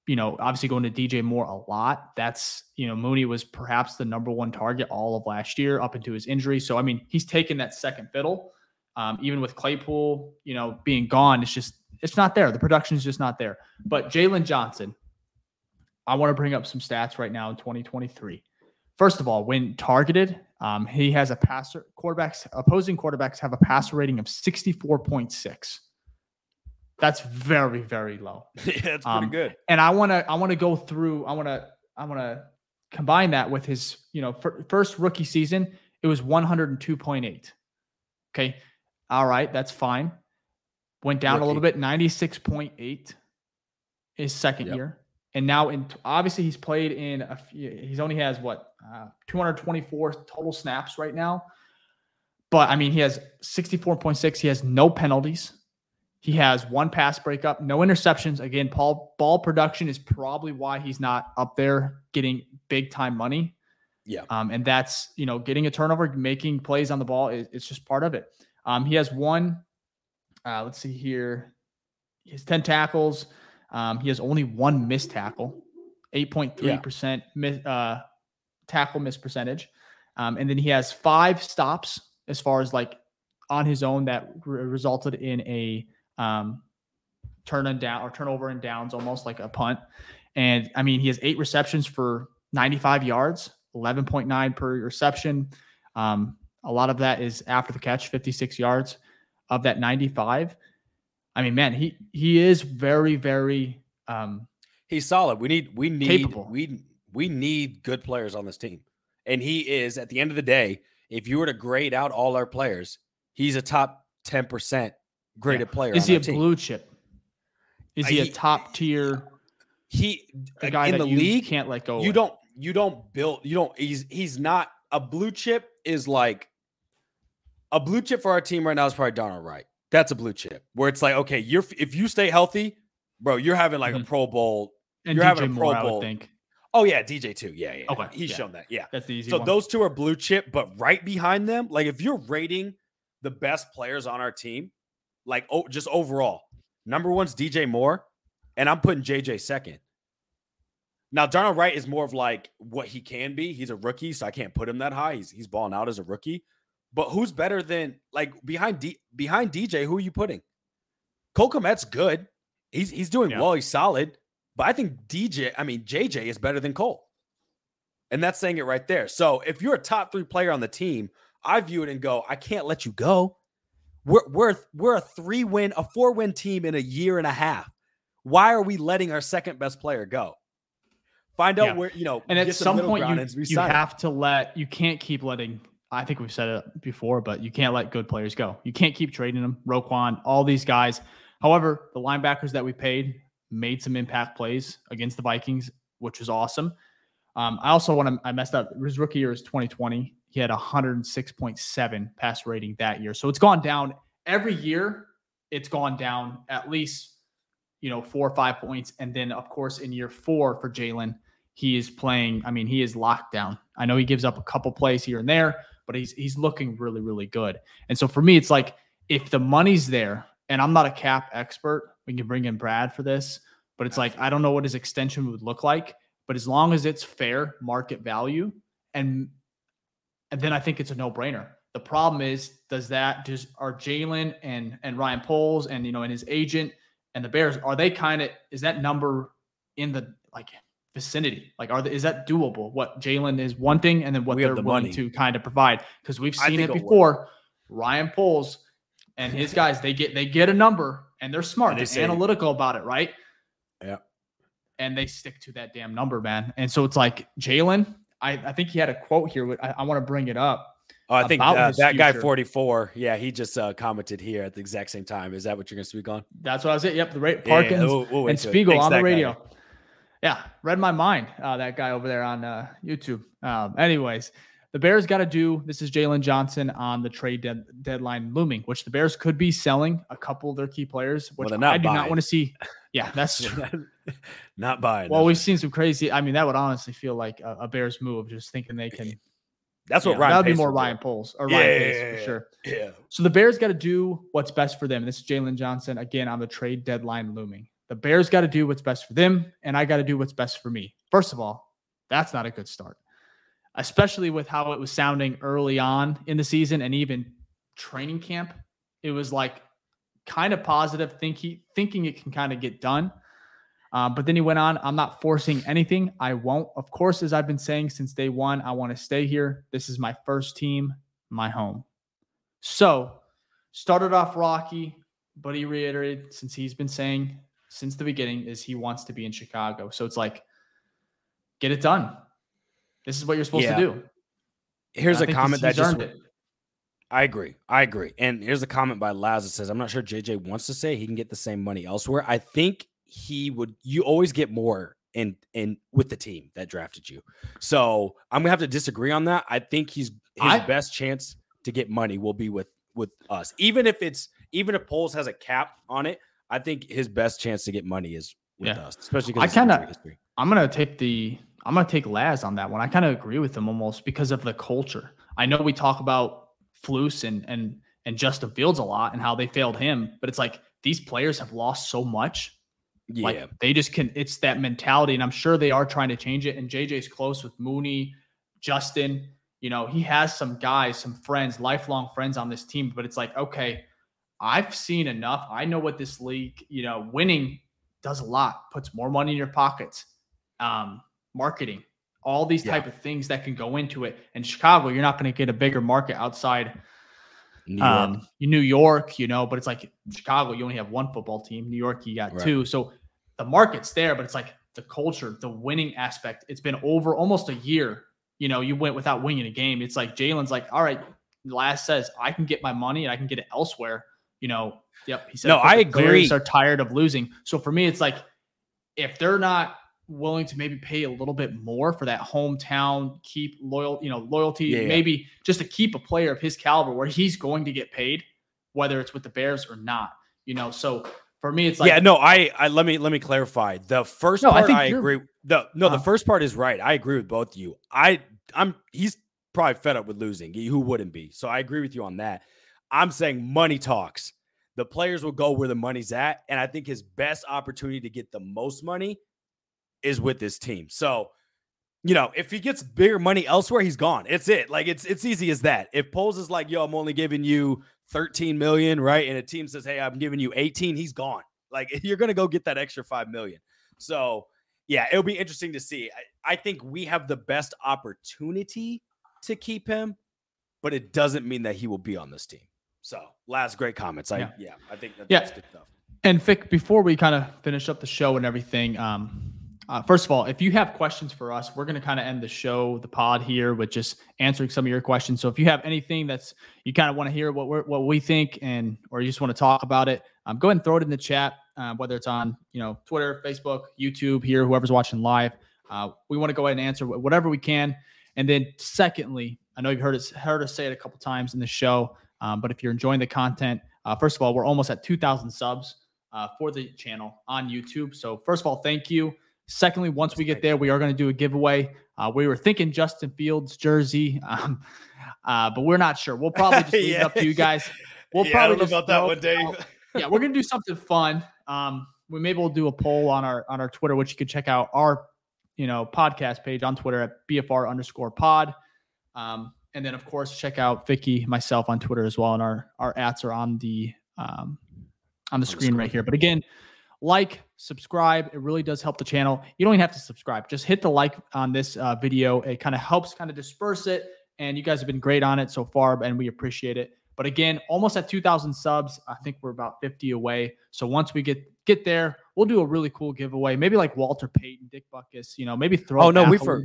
Speaker 1: You know, obviously going to DJ Moore a lot. That's you know Mooney was perhaps the number one target all of last year up into his injury. So I mean he's taken that second fiddle. Um, even with Claypool, you know, being gone, it's just it's not there. The production is just not there. But Jaylon Johnson, I want to bring up some stats right now in 2023. First of all, when targeted, um, he has a passer quarterbacks opposing quarterbacks have a passer rating of 64.6. That's very very low. (laughs)
Speaker 2: yeah, that's pretty um, good.
Speaker 1: And I want to I want to go through I want to I want to combine that with his, you know, first rookie season, it was 102.8. Okay. All right, that's fine. Went down Rookie. a little bit, 96.8 his second yep. year. And now in obviously he's played in a few, he's only has what uh, 224 total snaps right now. But I mean, he has 64.6. He has no penalties. He has one pass breakup, no interceptions. Again, Paul ball production is probably why he's not up there getting big time money.
Speaker 2: Yeah.
Speaker 1: Um, and that's you know getting a turnover, making plays on the ball is it's just part of it. Um, he has one. Uh, let's see here. He has 10 tackles. Um, he has only one missed tackle, 8.3% miss, uh, tackle miss percentage. Um, and then he has five stops as far as like on his own that re- resulted in a um, turn and down or turnover and downs, almost like a punt. And I mean, he has eight receptions for 95 yards, 11.9 per reception. Um, a lot of that is after the catch, 56 yards of that 95. I mean, man, he he is very, very um
Speaker 2: he's solid. We need we need capable. we we need good players on this team. And he is at the end of the day, if you were to grade out all our players, he's a top 10% graded yeah. player.
Speaker 1: Is he a
Speaker 2: team.
Speaker 1: blue chip? Is he, he a top tier?
Speaker 2: He
Speaker 1: a guy in the league can't let go.
Speaker 2: You
Speaker 1: with.
Speaker 2: don't you don't build you don't he's he's not a blue chip is like a blue chip for our team right now is probably Darnell Wright. That's a blue chip where it's like, okay, you're if you stay healthy, bro, you're having like mm-hmm. a Pro Bowl.
Speaker 1: And
Speaker 2: you're
Speaker 1: DJ
Speaker 2: having a
Speaker 1: Pro
Speaker 2: Moore,
Speaker 1: Bowl. I think.
Speaker 2: Oh yeah, DJ too. Yeah, yeah.
Speaker 1: Okay,
Speaker 2: he's
Speaker 1: yeah.
Speaker 2: shown that. Yeah.
Speaker 1: That's the easy
Speaker 2: So
Speaker 1: one.
Speaker 2: those two are blue chip, but right behind them, like if you're rating the best players on our team, like oh, just overall, number one's DJ Moore, and I'm putting JJ second. Now Darnell Wright is more of like what he can be. He's a rookie, so I can't put him that high. He's he's balling out as a rookie. But who's better than like behind D, behind DJ? Who are you putting? Cole Kmet's good. He's he's doing
Speaker 1: Yeah.
Speaker 2: well. He's solid. But I think DJ, I mean JJ is better than Cole. And that's saying it right there. So if you're a top three player on the team, I view it and go, I can't let you go. We're we're we're a three win, a four win team in a year and a half. Why are we letting our second best player go? Find out
Speaker 1: Yeah.
Speaker 2: where you know,
Speaker 1: and at some point you, you have to let you can't keep letting i think we've said it before but you can't let good players go. You can't keep trading them. Roquan all these guys. However the linebackers that we paid made some impact plays against the vikings which was awesome. Um, i also want to i messed up. His rookie year is 2020 he had 106.7 pass rating that year. So it's gone down. Every year it's gone down at least you know four or five points. And then of course in year four for jaylon he is playing. I mean, he is locked down. I know he gives up a couple plays here and there, but he's he's looking really, really good. And so for me, it's like if the money's there, and I'm not a cap expert, we can bring in Brad for this, but it's like I don't know what his extension would look like, but as long as it's fair market value, and and then I think it's a no brainer. The problem is, does that does are Jaylon and and Ryan Poles and you know and his agent and the Bears are they kind of is that number in the like vicinity? Like, are the, is that doable? What Jaylon is wanting, and then what
Speaker 2: We
Speaker 1: they're
Speaker 2: the
Speaker 1: willing
Speaker 2: money.
Speaker 1: to kind of provide? Because we've seen it
Speaker 2: it'll work.
Speaker 1: before. Ryan Poles and his guys, they get they get a number, and they're smart,
Speaker 2: And they
Speaker 1: they're analytical about it, right?
Speaker 2: Yeah.
Speaker 1: And they stick to that damn number, man. And so it's like Jaylon. I, I think he had a quote here. I, I want to bring it up.
Speaker 2: Oh, I think uh, that guy 44. Yeah, he just uh, commented here at the exact same time. Is that what you're going to speak on?
Speaker 1: That's what I was it. Yep, the rate
Speaker 2: Yeah, yeah,
Speaker 1: Parkins
Speaker 2: we'll- we'll
Speaker 1: and. Spiegel on the
Speaker 2: radio. guy.
Speaker 1: Yeah, read my mind. Uh, that guy over there on uh, YouTube. Um, anyways, the Bears got to do. This is Jaylon Johnson on the trade dead, deadline looming, which the Bears could be selling a couple of their key players, which
Speaker 2: not
Speaker 1: I do not want to see. (laughs) Yeah, that's.
Speaker 2: Not buying.
Speaker 1: Well, we've seen some crazy. I mean, that would honestly feel like a, a Bears move, just thinking they can. (laughs)
Speaker 2: That's what
Speaker 1: yeah,
Speaker 2: Ryan.
Speaker 1: That would be more. Ryan Poles or
Speaker 2: Yeah,
Speaker 1: Ryan Pace
Speaker 2: yeah,
Speaker 1: for sure.
Speaker 2: Yeah.
Speaker 1: So the Bears got to do what's best for them. This is Jaylon Johnson again on the trade deadline looming. The Bears got to do what's best for them, and I got to do what's best for me. First of all, that's not a good start, especially with how it was sounding early on in the season and even training camp. It was like kind of positive, think he, thinking it can kind of get done. Uh, but then he went on, I'm not forcing anything. I won't. Of course, as I've been saying since day one, I want to stay here. This is my first team, my home. So started off rocky, but he reiterated since he's been saying since the beginning is he wants to be in Chicago. So it's like, get it done. This is what you're supposed
Speaker 2: Yeah.
Speaker 1: to do.
Speaker 2: Here's a comment that just.
Speaker 1: it.
Speaker 2: I agree. I agree. And here's a comment by Laz that says, "I'm not sure JJ wants to say he can get the same money elsewhere. I think he would. You always get more in in with the team that drafted you. So I'm gonna have to disagree on that. I think he's his
Speaker 1: I-
Speaker 2: best chance to get money will be with with us. Even if it's even if Poles has a cap on it, I think his best chance to get money is with
Speaker 1: Yeah.
Speaker 2: us, especially
Speaker 1: I
Speaker 2: because
Speaker 1: kinda- I'm gonna take the I'm gonna take Laz on that one. I kind of agree with him almost because of the culture. I know we talk about Flus and and and Justin Fields a lot and how they failed him, but it's like these players have lost so much.
Speaker 2: yeah.
Speaker 1: Like they just can. It's that mentality, and I'm sure they are trying to change it. And JJ's close with Mooney, Justin. You know, he has some guys, some friends, lifelong friends on this team. But it's like, okay, I've seen enough. I know what this league, you know, winning does a lot. Puts more money in your pockets. Um, marketing, all these
Speaker 2: Yeah.
Speaker 1: type of things that can go into it. In Chicago, you're not going to get a bigger market outside
Speaker 2: New York.
Speaker 1: um, New York, you know, but it's like Chicago, you only have one football team. New York, you got
Speaker 2: Right.
Speaker 1: two. So the market's there, but it's like the culture, the winning aspect. It's been over almost a year. You know, you went without winning a game. It's like Jaylon's like, all right, last says I can get my money and I can get it elsewhere. You know, yep. He said,
Speaker 2: No, I agree.
Speaker 1: Are tired of losing. So for me, it's like if they're not willing to maybe pay a little bit more for that hometown keep loyal, you know, loyalty,
Speaker 2: Yeah, yeah.
Speaker 1: maybe just to keep a player of his caliber where he's going to get paid, whether it's with the Bears or not. You know, so for me, it's like
Speaker 2: yeah, no, I, I let me let me clarify. The first
Speaker 1: No, I
Speaker 2: part
Speaker 1: think
Speaker 2: I, agree. The no, the
Speaker 1: Uh-huh.
Speaker 2: first part is right. I agree with both of you. I I'm he's probably fed up with losing. Who wouldn't be? So I agree with you on that. I'm saying money talks. The players will go where the money's at, and I think his best opportunity to get the most money is with this team. So, you know, if he gets bigger money elsewhere, he's gone. It's it. Like it's it's easy as that. If Poles is like, yo, I'm only giving you 13 million, right? And a team says, hey, I'm giving you 18, he's gone. Like (laughs) you're gonna go get that extra five million. So yeah, it'll be interesting to see. I, I think we have the best opportunity to keep him, but it doesn't mean that he will be on this team. So last great comments. I
Speaker 1: Yeah.
Speaker 2: yeah, I think that,
Speaker 1: Yeah.
Speaker 2: that's good stuff.
Speaker 1: And Vic, before we kind of finish up the show and everything, um, uh, first of all, if you have questions for us, we're going to kind of end the show, the pod here, with just answering some of your questions. So if you have anything that's you kind of want to hear what we're, what we think, and or you just want to talk about it, um, go ahead and throw it in the chat, uh, whether it's on you know Twitter, Facebook, YouTube, here, whoever's watching live. Uh, we want to go ahead and answer whatever we can. And then, secondly, I know you've heard us heard us say it a couple times in the show, um, but if you're enjoying the content, uh, first of all, we're almost at 2,000 subs uh, for the channel on YouTube. So first of all, thank you. Secondly, once we get there, we are going to do a giveaway. Uh, we were thinking Justin Fields jersey, (laughs) um, uh, but we're not sure. We'll probably just (laughs) leave it up to you guys. (laughs) We'll
Speaker 2: Yeah, I
Speaker 1: probably
Speaker 2: don't know
Speaker 1: just
Speaker 2: about that one, Dave.
Speaker 1: yeah, we're gonna do something fun. Um, we maybe we'll do a poll on our on our Twitter, which you can check out our you know podcast page on Twitter at BFR underscore pod. Um, and then of course check out Ficky, myself on Twitter as well, and our our ads are on the um on the screen right here. But again, like, subscribe. It really does help the channel. You don't even have to subscribe. Just hit the like on this uh, video. It kind of helps kind of disperse it. And you guys have been great on it so far, and we appreciate it. But again, almost at 2,000 subs. I think we're about 50 away. So once we get get there, we'll do a really cool giveaway. Maybe like Walter Payton, Dick Butkus. You know, maybe throw.
Speaker 2: Oh, no, we for-.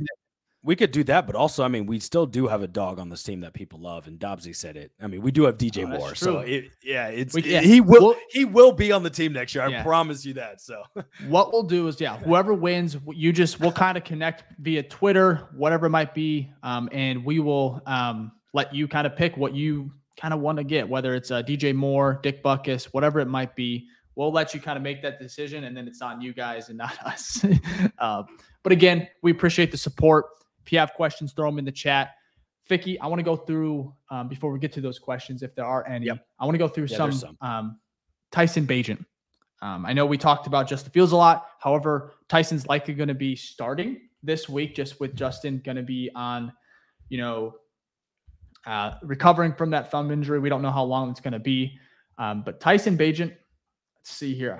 Speaker 2: We could do that, but also, I mean, we still do have a dog on this team that people love, and Dobbsy said it. I mean, we do have DJ
Speaker 1: Oh, that's
Speaker 2: Moore, so it, yeah, it's
Speaker 1: We- yeah,
Speaker 2: he will
Speaker 1: we'll-
Speaker 2: he will be on the team next year. I
Speaker 1: Yeah.
Speaker 2: promise you that. So (laughs)
Speaker 1: what we'll do is yeah whoever wins you just we'll kind of connect via twitter whatever it might be um, and we will um, let you kind of pick what you kind of want to get whether it's uh, dj moore dick butkus whatever it might be we'll let you kind of make that decision and then it's on you guys and not (laughs) us (laughs) uh, but again we appreciate the support if you have questions throw them in the chat Ficky, I want to go through um, before we get to those questions, if there are any.
Speaker 2: Yep.
Speaker 1: I want to go through
Speaker 2: Yeah,
Speaker 1: some,
Speaker 2: some.
Speaker 1: Um, Tyson Bagent. Um, I know we talked about Justin Fields a lot. However, Tyson's likely going to be starting this week, just with Justin going to be on, you know, uh, recovering from that thumb injury. We don't know how long it's going to be. Um, but Tyson Bagent, let's see here.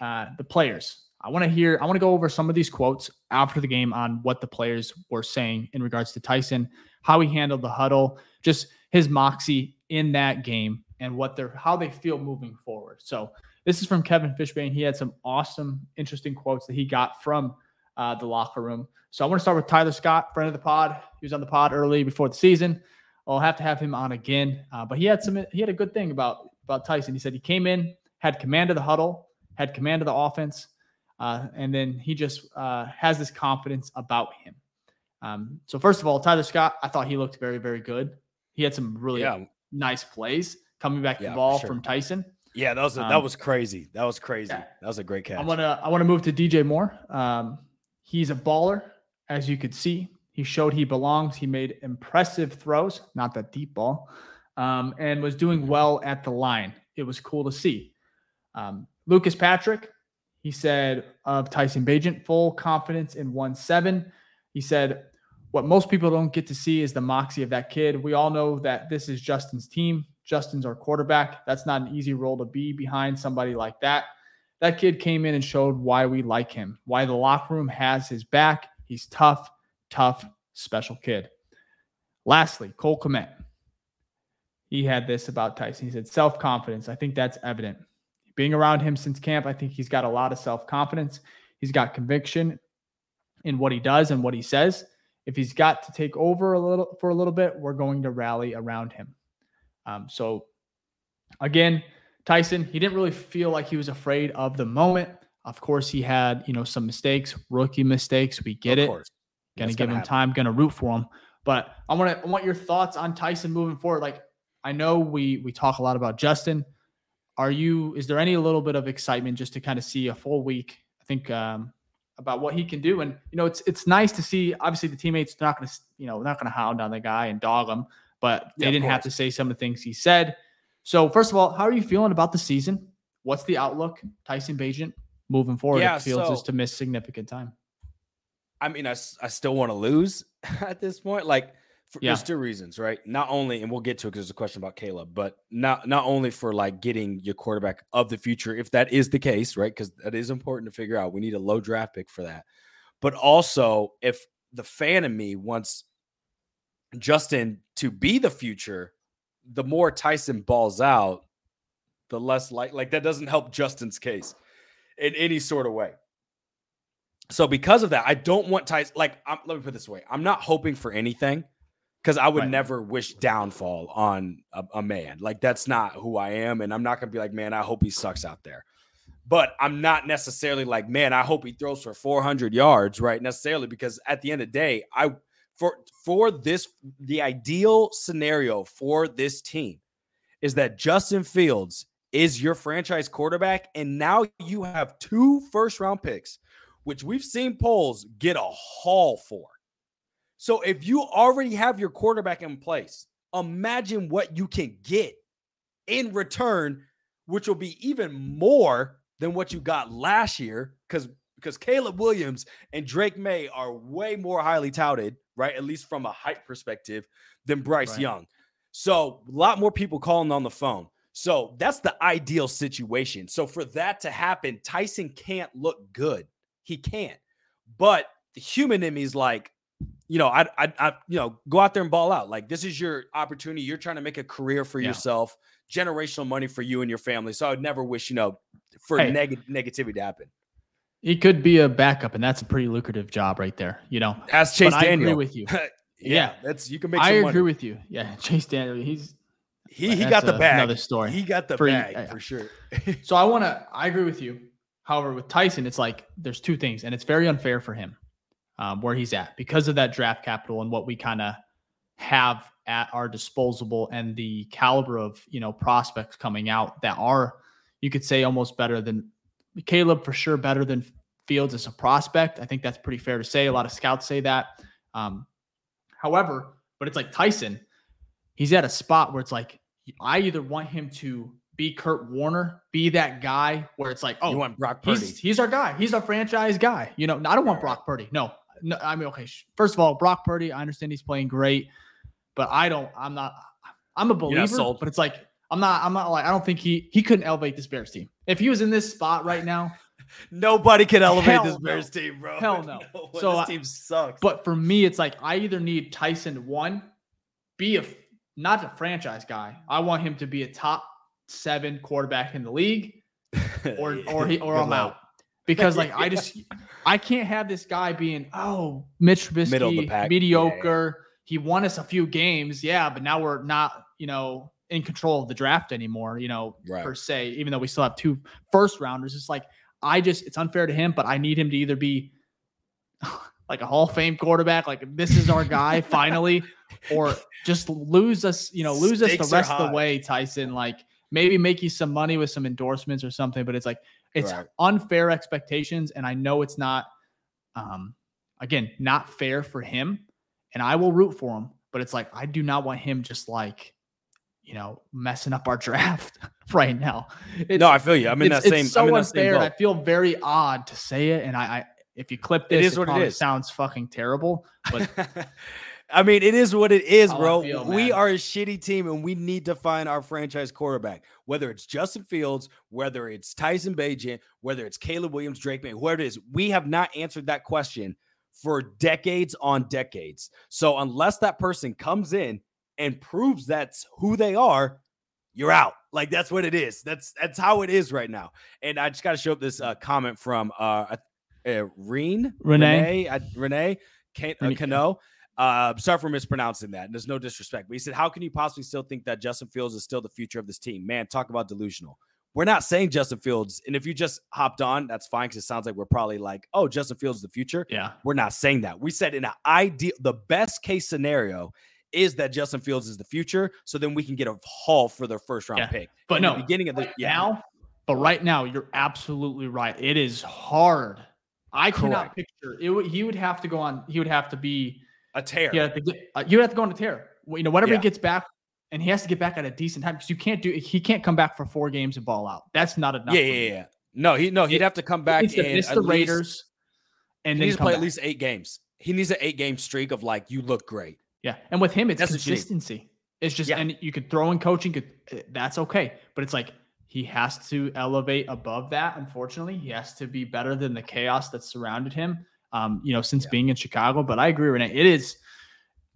Speaker 1: Uh, the players. I want to hear, I want to go over some of these quotes after the game on what the players were saying in regards to Tyson, how he handled the huddle, just his moxie in that game and what they're how they feel moving forward. So this is from Kevin Fishbain. He had some awesome, interesting quotes that he got from uh, the locker room. So I want to start with Tyler Scott, friend of the pod. He was on the pod early before the season. I'll have to have him on again. Uh, but he had some he had a good thing about about Tyson. He said he came in, had command of the huddle, had command of the offense, uh, and then he just uh, has this confidence about him. Um, so first of all, Tyler Scott, I thought he looked very very good. He had some really
Speaker 2: yeah,
Speaker 1: nice plays coming back
Speaker 2: Yeah,
Speaker 1: the ball
Speaker 2: sure.
Speaker 1: from Tyson.
Speaker 2: yeah, that was a, that
Speaker 1: Um,
Speaker 2: was crazy. That was crazy.
Speaker 1: yeah.
Speaker 2: That was a great catch.
Speaker 1: I want to I want to move to DJ Moore. Um, he's a baller, as you could see. He showed he belongs. He made impressive throws, not that deep ball, um, and was doing well at the line. It was cool to see. Um, Lucas Patrick, he said of Tyson Bagent, full confidence in one seven. He said, "What most people don't get to see is the moxie of that kid. We all know that this is Justin's team. Justin's our quarterback. That's not an easy role to be behind somebody like that." that kid came in and showed why we like him, why the locker room has his back. He's tough, tough, special kid. Lastly, Cole Kmet. He had this about Tyson. He said, self confidence. I think that's evident. Being around him since camp, I think he's got a lot of self confidence. He's got conviction in what he does and what he says. If he's got to take over a little for a little bit, we're going to rally around him. Um, so, again, Tyson, he didn't really feel like he was afraid of the moment. Of course, he had, you know, some mistakes, rookie mistakes. We get
Speaker 2: Of
Speaker 1: it.
Speaker 2: course.
Speaker 1: Gonna
Speaker 2: That's
Speaker 1: give
Speaker 2: gonna
Speaker 1: him
Speaker 2: happen.
Speaker 1: time, gonna root for him. But I want to I want your thoughts on Tyson moving forward. Like I know we we talk a lot about Justin. Are you? Is there any little bit of excitement just to kind of see a full week? I think um, about what he can do, and you know, it's it's nice to see. Obviously, the teammates they're not going to you know not going to hound on the guy and dog him, but they
Speaker 2: Yeah,
Speaker 1: didn't have to say some of the things he said. So first of all, how are you feeling about the season? What's the outlook, Tyson Bagent, moving forward?
Speaker 2: Yeah,
Speaker 1: it feels
Speaker 2: so-
Speaker 1: just to miss significant time.
Speaker 2: I mean, i, I still want to lose (laughs) at this point. Like, for,
Speaker 1: Yeah.
Speaker 2: there's two reasons, right? Not only, and we'll get to it because there's a question about Caleb, but not not only for like getting your quarterback of the future, if that is the case, right? Because that is important to figure out. We need a low draft pick for that. But also, if the fan in me wants Justin to be the future, the more Tyson balls out, the less like like that doesn't help Justin's case in any sort of way. So because of that, I don't want Tyson. Like, I'm, let me put it this way: I'm not hoping for anything because I would
Speaker 1: Right.
Speaker 2: never wish downfall on a, a man. Like, that's not who I am, and I'm not gonna be like, man, I hope he sucks out there. But I'm not necessarily like, man, I hope he throws for 400 yards, right? Necessarily because at the end of the day, I for for this the ideal scenario for this team is that Justin Fields is your franchise quarterback, and now you have two first round picks, which we've seen Poles get a haul for. So if you already have your quarterback in place, imagine what you can get in return, which will be even more than what you got last year, because because Caleb Williams and Drake Maye are way more highly touted, right? At least from a hype perspective than Bryce
Speaker 1: Right.
Speaker 2: Young. So a lot more people calling on the phone. So that's the ideal situation. So for that to happen, Tyson can't look good. He can't. But the human in me is like, you know, I, I, I, you know, go out there and ball out. Like this is your opportunity. You're trying to make a career for
Speaker 1: Yeah.
Speaker 2: yourself, generational money for you and your family. So I would never wish, you know, for
Speaker 1: Hey.
Speaker 2: neg- negativity to happen.
Speaker 1: He could be a backup, and that's a pretty lucrative job right there. You know,
Speaker 2: Ask Chase
Speaker 1: but I agree with you. (laughs)
Speaker 2: yeah,
Speaker 1: Yeah.
Speaker 2: that's you can make.
Speaker 1: I agree
Speaker 2: money.
Speaker 1: with you. Yeah, (laughs) Chase Daniel, he's
Speaker 2: He he got the
Speaker 1: a-
Speaker 2: bag.
Speaker 1: another story.
Speaker 2: He got the
Speaker 1: For-
Speaker 2: bag for sure.
Speaker 1: So I want to. I agree with you. However, with Tyson, it's like there's two things, and it's very unfair for him um, where he's at because of that draft capital and what we kind of have at our disposable and the caliber of you know prospects coming out that are you could say almost better than Caleb for sure better than Fields as a prospect. I think that's pretty fair to say. A lot of scouts say that. Um, however, but it's like Tyson, he's at a spot where it's like I either want him to be Kurt Warner, be that guy where it's like, oh,
Speaker 2: you want Brock Purdy?
Speaker 1: he's he's our guy. He's our franchise guy. You know, I don't want Brock Purdy. No, no. I mean, okay. First of all, Brock Purdy. I understand he's playing great, but I don't. I'm not. I'm a believer, but it's like I'm not. I'm not like I don't think he he couldn't elevate this Bears team. If he was in this spot right now, (laughs)
Speaker 2: Nobody can elevate
Speaker 1: Hell
Speaker 2: this
Speaker 1: no.
Speaker 2: Bears team, bro.
Speaker 1: Hell (laughs) no.
Speaker 2: one.
Speaker 1: So
Speaker 2: this
Speaker 1: I-
Speaker 2: team sucks.
Speaker 1: but for me, it's like I either need Tyson one, be a not a franchise guy. I want him to be a top seven quarterback in the league, (laughs) or or he or I'm out. Because (laughs) like I just I can't have this guy being oh Mitch Trubisky
Speaker 2: Middle of the pack. Yeah, yeah.
Speaker 1: mediocre. He won us a few games, yeah, but now we're not you know in control of the draft anymore. You know
Speaker 2: Right.
Speaker 1: per se, even though we still have two first rounders. It's like I just it's unfair to him, but I need him to either be (laughs) like a Hall of Fame quarterback, like this is our guy (laughs) finally, or just lose us, you know, lose us the rest of the way, Tyson. Like maybe make you some money with some endorsements or something, but it's like it's
Speaker 2: Right.
Speaker 1: unfair expectations, and I know it's not, um, again, not fair for him, and I will root for him, but it's like I do not want him just like. You know, messing up our (laughs) draft right now. It's,
Speaker 2: no, I feel you. I'm in that same.
Speaker 1: it's so
Speaker 2: I'm in that same
Speaker 1: unfair. I feel very odd to say it, and I, I if you clip
Speaker 2: It
Speaker 1: this,
Speaker 2: is what it is.
Speaker 1: Sounds fucking terrible, but (laughs)
Speaker 2: I mean, it is what it is,
Speaker 1: How
Speaker 2: bro.
Speaker 1: feel,
Speaker 2: we are a shitty team, and we need to find our franchise quarterback. Whether it's Justin Fields, whether it's Tyson Bagent, whether it's Caleb Williams, Drake Maye, whoever it is, we have not answered that question for decades on decades. So unless that person comes in and proves that's who they are, you're out. Like that's what it is. That's that's how it is right now. And I just got to show up this uh, comment from uh, uh Reen
Speaker 1: Renee.
Speaker 2: Renee uh, Renee Can- uh, Cano. Uh, sorry for mispronouncing that. And There's no disrespect, but he said, "How can you possibly still think that Justin Fields is still the future of this team?" Man, talk about delusional. We're not saying Justin Fields, and if you just hopped on, that's fine because it sounds like we're probably like, "Oh, Justin Fields is the future."
Speaker 1: yeah,
Speaker 2: We're not saying that. We said in an ideal, the best case scenario is that Justin Fields is the future. So then we can get a haul for their first round
Speaker 1: Yeah.
Speaker 2: pick.
Speaker 1: But
Speaker 2: In
Speaker 1: no,
Speaker 2: the beginning of the yeah.
Speaker 1: now, but right now, you're absolutely right. It is hard. I cannot
Speaker 2: Correct.
Speaker 1: picture it. He would have to go on. He would have to be.
Speaker 2: A tear.
Speaker 1: He get. Uh, you have to go on a tear. You know, whenever
Speaker 2: Yeah.
Speaker 1: he gets back, and he has to get back at a decent time because you can't do. He can't come back for four games and ball out. That's not enough.
Speaker 2: yeah, yeah, yeah. No, he no, he'd
Speaker 1: It-
Speaker 2: have to come back
Speaker 1: needs to
Speaker 2: and
Speaker 1: miss the
Speaker 2: least-
Speaker 1: Raiders, and
Speaker 2: he needs to play
Speaker 1: back.
Speaker 2: at least eight games. He needs an eight game streak of like you look great.
Speaker 1: Yeah, and with him, it's
Speaker 2: That's what you need.
Speaker 1: consistency. It's just,
Speaker 2: Yeah.
Speaker 1: and you could throw in coaching. Could eh, that's okay, but it's like he has to elevate above that. Unfortunately, he has to be better than the chaos that surrounded him. Um, you know, since
Speaker 2: Yeah.
Speaker 1: being in Chicago. But I agree, Renee. It is.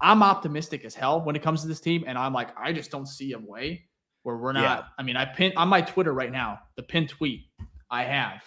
Speaker 1: I'm optimistic as hell when it comes to this team, and I'm like, I just don't see a way where we're not.
Speaker 2: Yeah.
Speaker 1: I mean, I pin on my Twitter right now. The pin tweet I have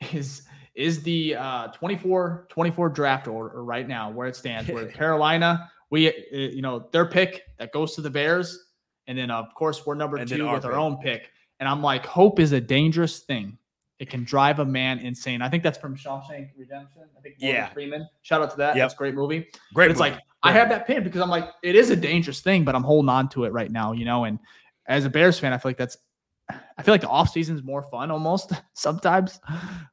Speaker 1: (laughs) is is the uh 24 24 draft order right now where it stands where (laughs) Carolina we uh, you know their pick that goes to the Bears and then of course we're number
Speaker 2: And
Speaker 1: 2 with our
Speaker 2: pick.
Speaker 1: own pick and I'm like hope is a dangerous thing it can drive a man insane I think that's from Shawshank Redemption I think Morgan
Speaker 2: Yeah.
Speaker 1: Freeman shout out to that
Speaker 2: Yep.
Speaker 1: that's a great movie
Speaker 2: Great.
Speaker 1: but it's like I have that pin because I'm like, it is a dangerous thing, but I'm holding on to it right now, you know. And as a Bears fan, I feel like that's I feel like the off season is more fun almost (laughs) sometimes.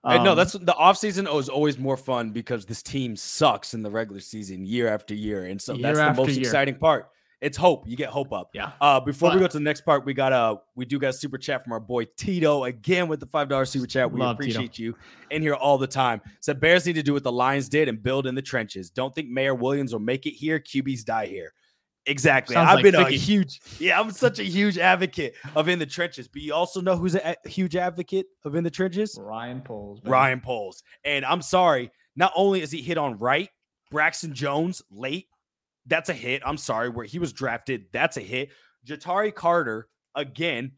Speaker 2: And no,
Speaker 1: Um,
Speaker 2: that's the off season is always more fun because this team sucks in the regular season year after year. And so
Speaker 1: Year
Speaker 2: that's the most
Speaker 1: year.
Speaker 2: exciting part. It's hope. You get hope up.
Speaker 1: yeah.
Speaker 2: Uh, before we go to the next part, we got a we do got a super chat from our boy Tito again with the five dollar super chat. We
Speaker 1: Love Tito.
Speaker 2: appreciate you in here all the time. Said Bears need to do what the Lions did and build in the trenches. Don't think Mayor Williams will make it here. QBs die here. Exactly.
Speaker 1: Sounds
Speaker 2: I've
Speaker 1: like
Speaker 2: been a huge yeah. I'm such a huge advocate of in the trenches. But you also know who's a a huge advocate of in the trenches?
Speaker 1: Ryan Poles. baby.
Speaker 2: Ryan Poles. And I'm sorry, not only is he hit on right, Braxton Jones late, that's a hit. I'm sorry, where he was drafted, that's a hit. Ja'Tyre Carter, again,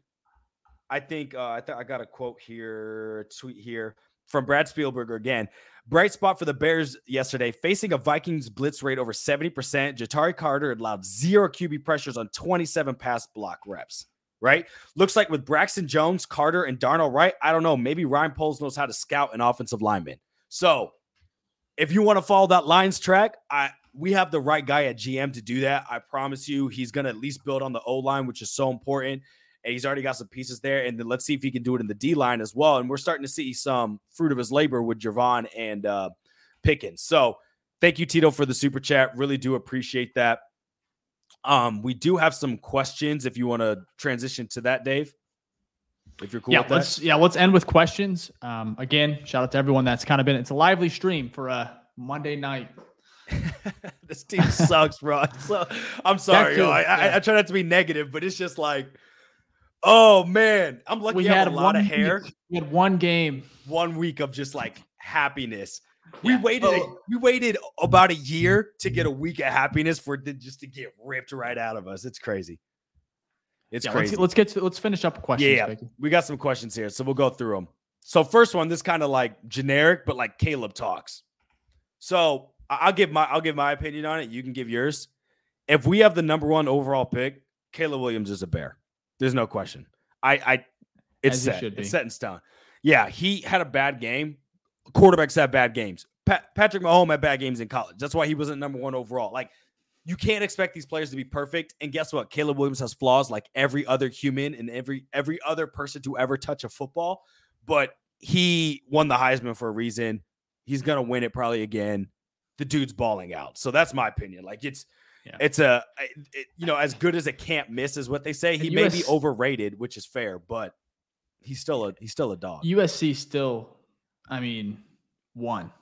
Speaker 2: I think uh, I, th- I got a quote here, tweet here from Brad Spielberger again. Bright spot for the Bears yesterday, facing a Vikings blitz rate over 70%. Ja'Tyre Carter allowed zero QB pressures on 27 pass block reps. Right? Looks like with Braxton Jones, Carter, and Darnell Wright, I don't know. Maybe Ryan Poles knows how to scout an offensive lineman. So if you want to follow that Lions track, I we have the right guy at GM to do that. I promise you, he's gonna at least build on the O line, which is so important. And he's already got some pieces there. And then let's see if he can do it in the D line as well. And we're starting to see some fruit of his labor with Javon and uh, Pickens. So thank you, Tito, for the super chat. Really do appreciate that. Um, we do have some questions if you want to transition to that, Dave. If you're cool
Speaker 1: yeah,
Speaker 2: with that.
Speaker 1: let's yeah, let's end with questions. Um, again, shout out to everyone that's kind of been. It's a lively stream for a Monday night. (laughs)
Speaker 2: this team sucks, bro. So I'm sorry. yo. I, I,
Speaker 1: yeah.
Speaker 2: I try not to be negative, but it's just like, oh man, I'm lucky
Speaker 1: we
Speaker 2: I
Speaker 1: had
Speaker 2: have a lot of hair.
Speaker 1: week- We had one game.
Speaker 2: One week of just like happiness. We waited.
Speaker 1: Oh.
Speaker 2: we waited about a year to get a week of happiness for just to get ripped right out of us. It's crazy. It's
Speaker 1: Yeah,
Speaker 2: crazy.
Speaker 1: let's, let's get to let's finish up questions.
Speaker 2: Yeah, yeah. We got some questions here, so we'll go through them. So first one, this kind of like generic, but like Caleb talks. So I'll give my I'll give my opinion on it. You can give yours. If we have the number one overall pick, Caleb Williams is a bear. There's no question. I I it's
Speaker 1: As
Speaker 2: set. It's set in stone. Yeah, he had a bad game. Quarterbacks have bad games. Pat, Patrick Mahomes had bad games in college. That's why he wasn't number one overall. Like you can't expect these players to be perfect. And guess what? Caleb Williams has flaws like every other human and every every other person to ever touch a football. But he won the Heisman for a reason. He's gonna win it probably again. The dude's balling out. So that's my opinion. Like it's
Speaker 1: Yeah.
Speaker 2: it's a it- you know as good as it can't miss is what they say. He
Speaker 1: And
Speaker 2: may be overrated, which is fair, but he's still a he's still a dog.
Speaker 1: USC still, I mean, won.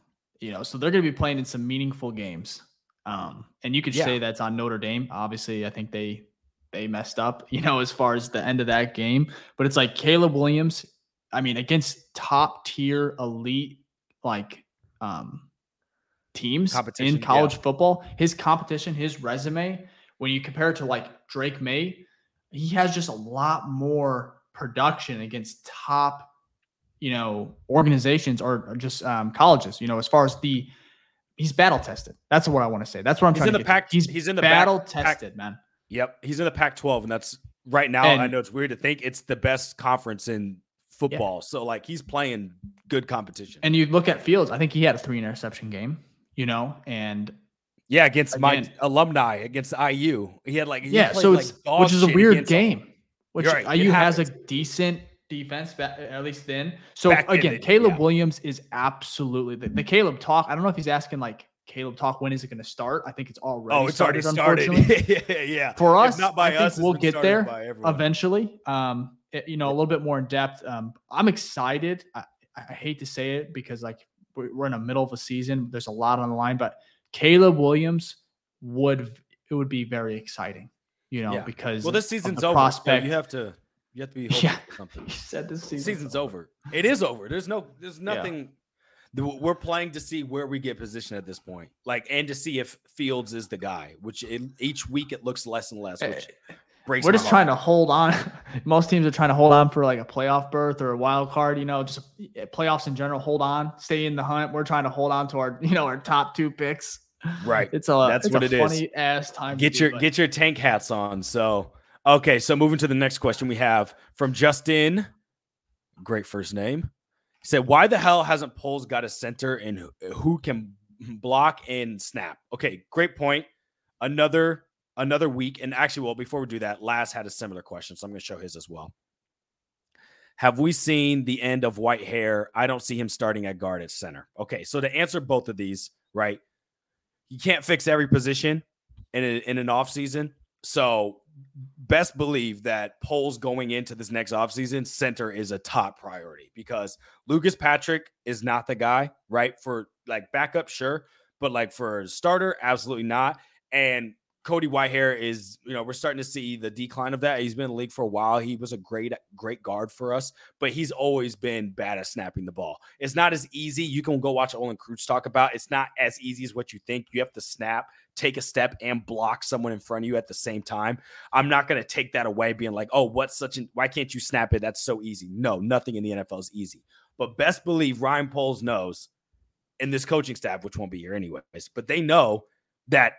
Speaker 1: You know, so they're going to be playing in some meaningful games. Um, and you could
Speaker 2: Yeah.
Speaker 1: say that's on Notre Dame. Obviously, I think they they messed up. (laughs) You know, as far as the end of that game, but it's like Caleb Williams. I mean, against top tier elite like um teams in college football, his competition, his resume, when you compare it to like Drake Maye, he has just a lot more production against top, you know, organizations or, or just um, colleges. You know, as far as the he's battle tested. That's what I want to say. That's what I'm
Speaker 2: He's
Speaker 1: trying
Speaker 2: in
Speaker 1: to to. He's
Speaker 2: he's in the
Speaker 1: battle
Speaker 2: Pac-
Speaker 1: tested, man.
Speaker 2: Yep, he's in the Pac-12, and that's right now. I know it's weird to think it's the best conference in football. So like he's playing good competition.
Speaker 1: And you look at Fields. I think he had a three interception game. You know, and
Speaker 2: Yeah, against Again. my alumni against IU. He had like he
Speaker 1: yeah, so it's like which is a weird game. Them. Which right, IU has a decent defense, at least then. So Back again, Caleb yeah. Williams is absolutely the, the, Caleb talk. I don't know if he's asking like Caleb talk when is it going to start. I think it's already.
Speaker 2: Oh, it's started, already started. (laughs) yeah, yeah.
Speaker 1: For us, not by I us, we'll get there eventually. Um, it, you know, a little bit more in depth. Um, I'm excited. I, I hate to say it because like we're in the middle of a season. There's a lot on the line, but Caleb Williams would it would be very exciting, you know, yeah. because
Speaker 2: well, this season's over. Prospect. you have to you have to be (laughs) hoping yeah. something.
Speaker 1: you said this season's,
Speaker 2: season's over. It is over. There's no there's nothing. Yeah. We're playing to see where we get positioned at this point, like, and to see if Fields is the guy. Which it, each week it looks less and less. Which
Speaker 1: eh, breaks. We're just trying to hold on. (laughs) Most teams are trying to hold on for like a playoff berth or a wild card. You know, just eh, playoffs in general. Hold on, stay in the hunt. We're trying to hold on to our (laughs) you know our top two picks.
Speaker 2: Right.
Speaker 1: It's a that's it's what a it funny is. Ass time.
Speaker 2: Get your get your tank hats on. So okay, so moving to the next question we have from Justin. Great first name. He said, "Why the hell hasn't Poles got a center and who can block and snap?" Okay, great point. Another another week, and actually, well, before we do that, Laz had a similar question, so I'm going to show his as well. Have we seen the end of Whitehair? I don't see him starting at guard at center. Okay, so to answer both of these, right? you can't fix every position in, a, in an offseason. So best believe that Poles going into this next offseason, center is a top priority because Lucas Patrick is not the guy, right? For like backup, sure. But like for starter, absolutely not. And Cody Whitehair is, you know, we're starting to see the decline of that. He's been in the league for a while. He was a great, great guard for us, but he's always been bad at snapping the ball. It's not as easy. You can go watch Olin Kreutz talk about. It's not as easy as what you think. You have to snap, take a step, and block someone in front of you at the same time. I'm not going to take that away, being like, oh, what's such an why can't you snap it? That's so easy. No, nothing in the NFL is easy. But best believe Ryan Poles knows, and this coaching staff, which won't be here anyways, but they know that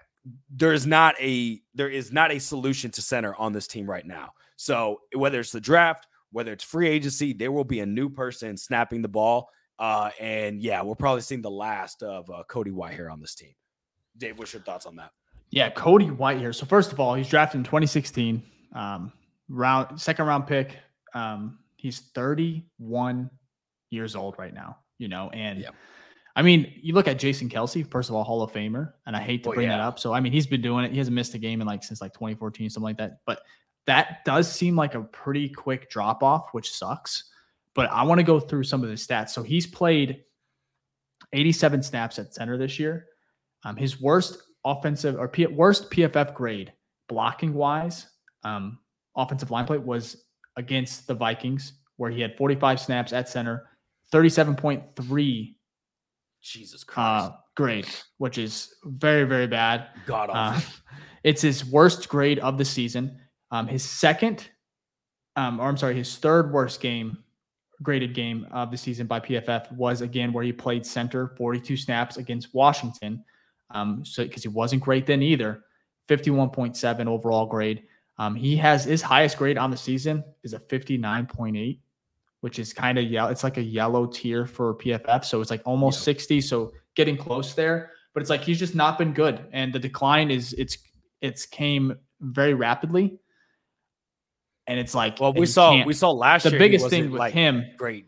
Speaker 2: there is not a there is not a solution to center on this team right now. So whether it's the draft, whether it's free agency, there will be a new person snapping the ball. Uh, and yeah, we're probably seeing the last of uh, Cody Whitehair on this team. Dave, what's your thoughts on that?
Speaker 1: Yeah, Cody Whitehair. So first of all, he's drafted in 2016, um, round second round pick. Um, he's 31 years old right now. You know, and yeah. I mean, you look at Jason Kelce, first of all, Hall of Famer, and I hate to well, bring yeah. that up. So, I mean, he's been doing it. He hasn't missed a game in like since like 2014, something like that. But that does seem like a pretty quick drop off, which sucks. But I want to go through some of the stats. So he's played 87 snaps at center this year. Um, his worst offensive or P- worst PFF grade blocking wise, um, offensive line play was against the Vikings, where he had 45 snaps at center, 37.3
Speaker 2: Jesus Christ. Uh,
Speaker 1: grade, which is very, very bad.
Speaker 2: God uh, (laughs)
Speaker 1: it's his worst grade of the season. Um, his second, um, or I'm sorry, his third worst game, graded game of the season by PFF was again where he played center 42 snaps against Washington. Um, so because he wasn't great then either, 51.7 overall grade. Um, he has his highest grade on the season is a 59.8 which is kind of yeah, it's like a yellow tier for PFF. So it's like almost yeah. 60. So getting close there. But it's like he's just not been good. And the decline is it's it's came very rapidly. And it's like
Speaker 2: well, we saw we saw last
Speaker 1: the
Speaker 2: year.
Speaker 1: The biggest thing with like him
Speaker 2: great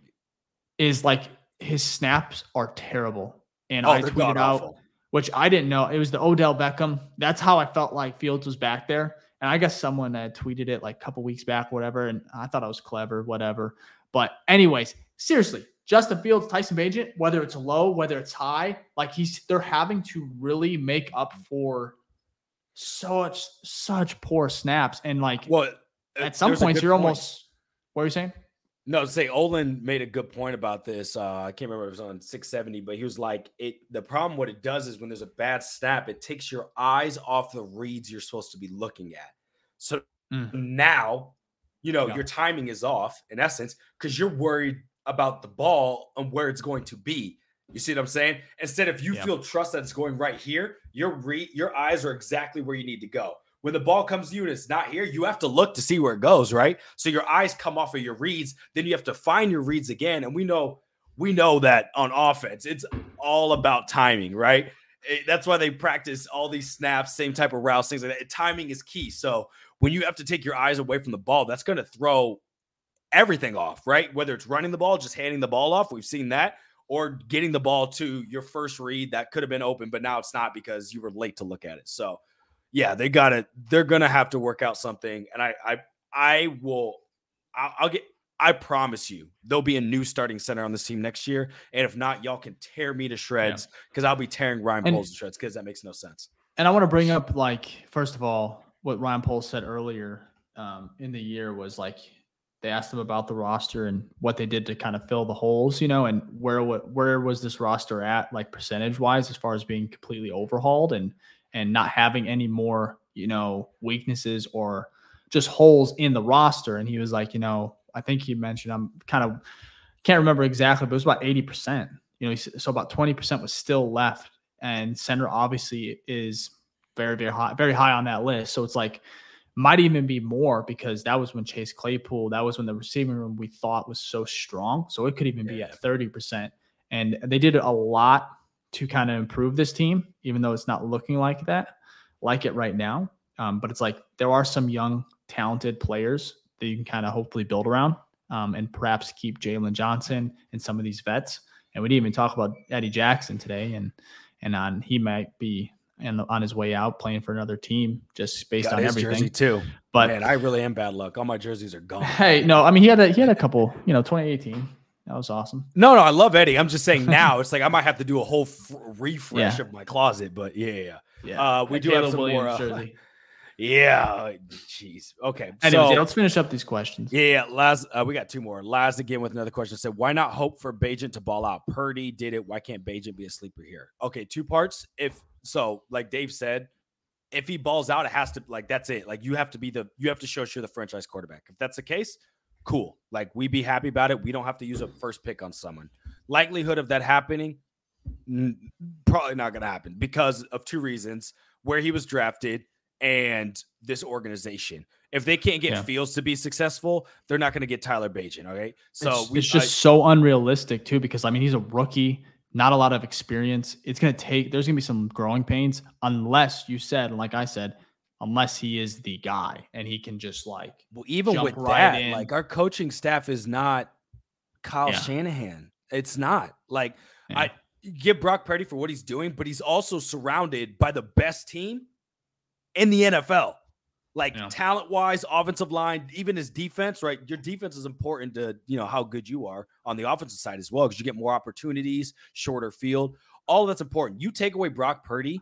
Speaker 1: is like his snaps are terrible. And oh, I tweeted out, which I didn't know. It was the Odell Beckham. That's how I felt like Fields was back there. And I guess someone had tweeted it like a couple weeks back, whatever. And I thought I was clever, whatever. But anyways, seriously, Justin Fields, Tyson Bagent, whether it's low, whether it's high, like he's they're having to really make up for such such poor snaps and like
Speaker 2: well uh,
Speaker 1: at some points you're point. almost what are you saying?
Speaker 2: No, say Olin made a good point about this. Uh, I can't remember if it was on 670, but he was like, "It." The problem, what it does is when there's a bad snap, it takes your eyes off the reads you're supposed to be looking at. So mm. now you know, yeah. your timing is off in essence because you're worried about the ball and where it's going to be. You see what I'm saying? Instead, if you yeah. feel trust that it's going right here, your re- your eyes are exactly where you need to go. When the ball comes to you and it's not here, you have to look to see where it goes, right? So your eyes come off of your reads, then you have to find your reads again. And we know we know that on offense, it's all about timing, right? it, that's why they practice all these snaps, same type of routes, things like that. Timing is key. So when you have to take your eyes away from the ball, that's going to throw everything off, right? Whether it's running the ball, just handing the ball off, we've seen that, or getting the ball to your first read that could have been open, but now it's not because you were late to look at it. So, yeah, they got it. They're gonna have to work out something, and I, I, I will. I'll, I'll get. I promise you, there'll be a new starting center on this team next year, and if not, y'all can tear me to shreds because yeah. I'll be tearing Ryan Poles to shreds because that makes no sense.
Speaker 1: And I want to bring up, like, first of all, what Ryan Poles said earlier um, in the year was like they asked him about the roster and what they did to kind of fill the holes, you know, and where what where was this roster at, like percentage wise, as far as being completely overhauled and and not having any more, you know, weaknesses or just holes in the roster. And he was like, you know, I think he mentioned I'm kind of can't remember exactly, but it was about eighty percent. You know, so about twenty percent was still left, and center obviously is very very high, very high on that list. So it's like might even be more because that was when Chase Claypool, that was when the receiving room we thought was so strong. So it could even be at 30%. And they did a lot to kind of improve this team, even though it's not looking like that, like it right now. Um, but it's like there are some young, talented players that you can kind of hopefully build around um, and perhaps keep Jaylon Johnson and some of these vets. And we didn't even talk about Eddie Jackson today, and and on he might be and on his way out playing for another team just based Got on everything
Speaker 2: jersey too. But man, I really am bad luck. All my jerseys are gone. (laughs)
Speaker 1: Hey, no, I mean he had a he had a couple, you know, 2018. That was awesome.
Speaker 2: No, no, I love Eddie. I'm just saying now it's like I might have to do a whole f- refresh yeah. of my closet, but yeah, yeah. yeah. Uh, we do Caleb have some Williams more. Uh, jersey. (laughs) Yeah, jeez. Okay.
Speaker 1: Anyways, so, yeah, let's finish up these questions.
Speaker 2: Yeah, yeah. Laz, uh, we got two more. Laz again with another question said, "Why not hope for Bagent to ball out? Purdy did it. Why can't Bagent be a sleeper here?" Okay, two parts. If so, like Dave said, if he balls out, it has to like that's it. Like you have to be the you have to show you're the franchise quarterback. If that's the case, cool. Like we be happy about it. We don't have to use a first pick on someone. Likelihood of that happening, n- probably not going to happen because of two reasons: where he was drafted and this organization. If they can't get yeah. Fields to be successful, they're not going to get Tyler Bagent. Okay,
Speaker 1: so it's, we, it's just I, so unrealistic too because I mean he's a rookie not a lot of experience. It's going to take, there's going to be some growing pains unless you said, like I said, unless he is the guy and he can just like,
Speaker 2: well, even with right that, in. like our coaching staff is not Kyle yeah. Shanahan. It's not like yeah. I give Brock Purdy for what he's doing, but he's also surrounded by the best team in the NFL like yeah. talent wise, offensive line, even his defense, right? Your defense is important to, you know, how good you are on the offensive side as well, because you get more opportunities, shorter field. All that's important. You take away Brock Purdy,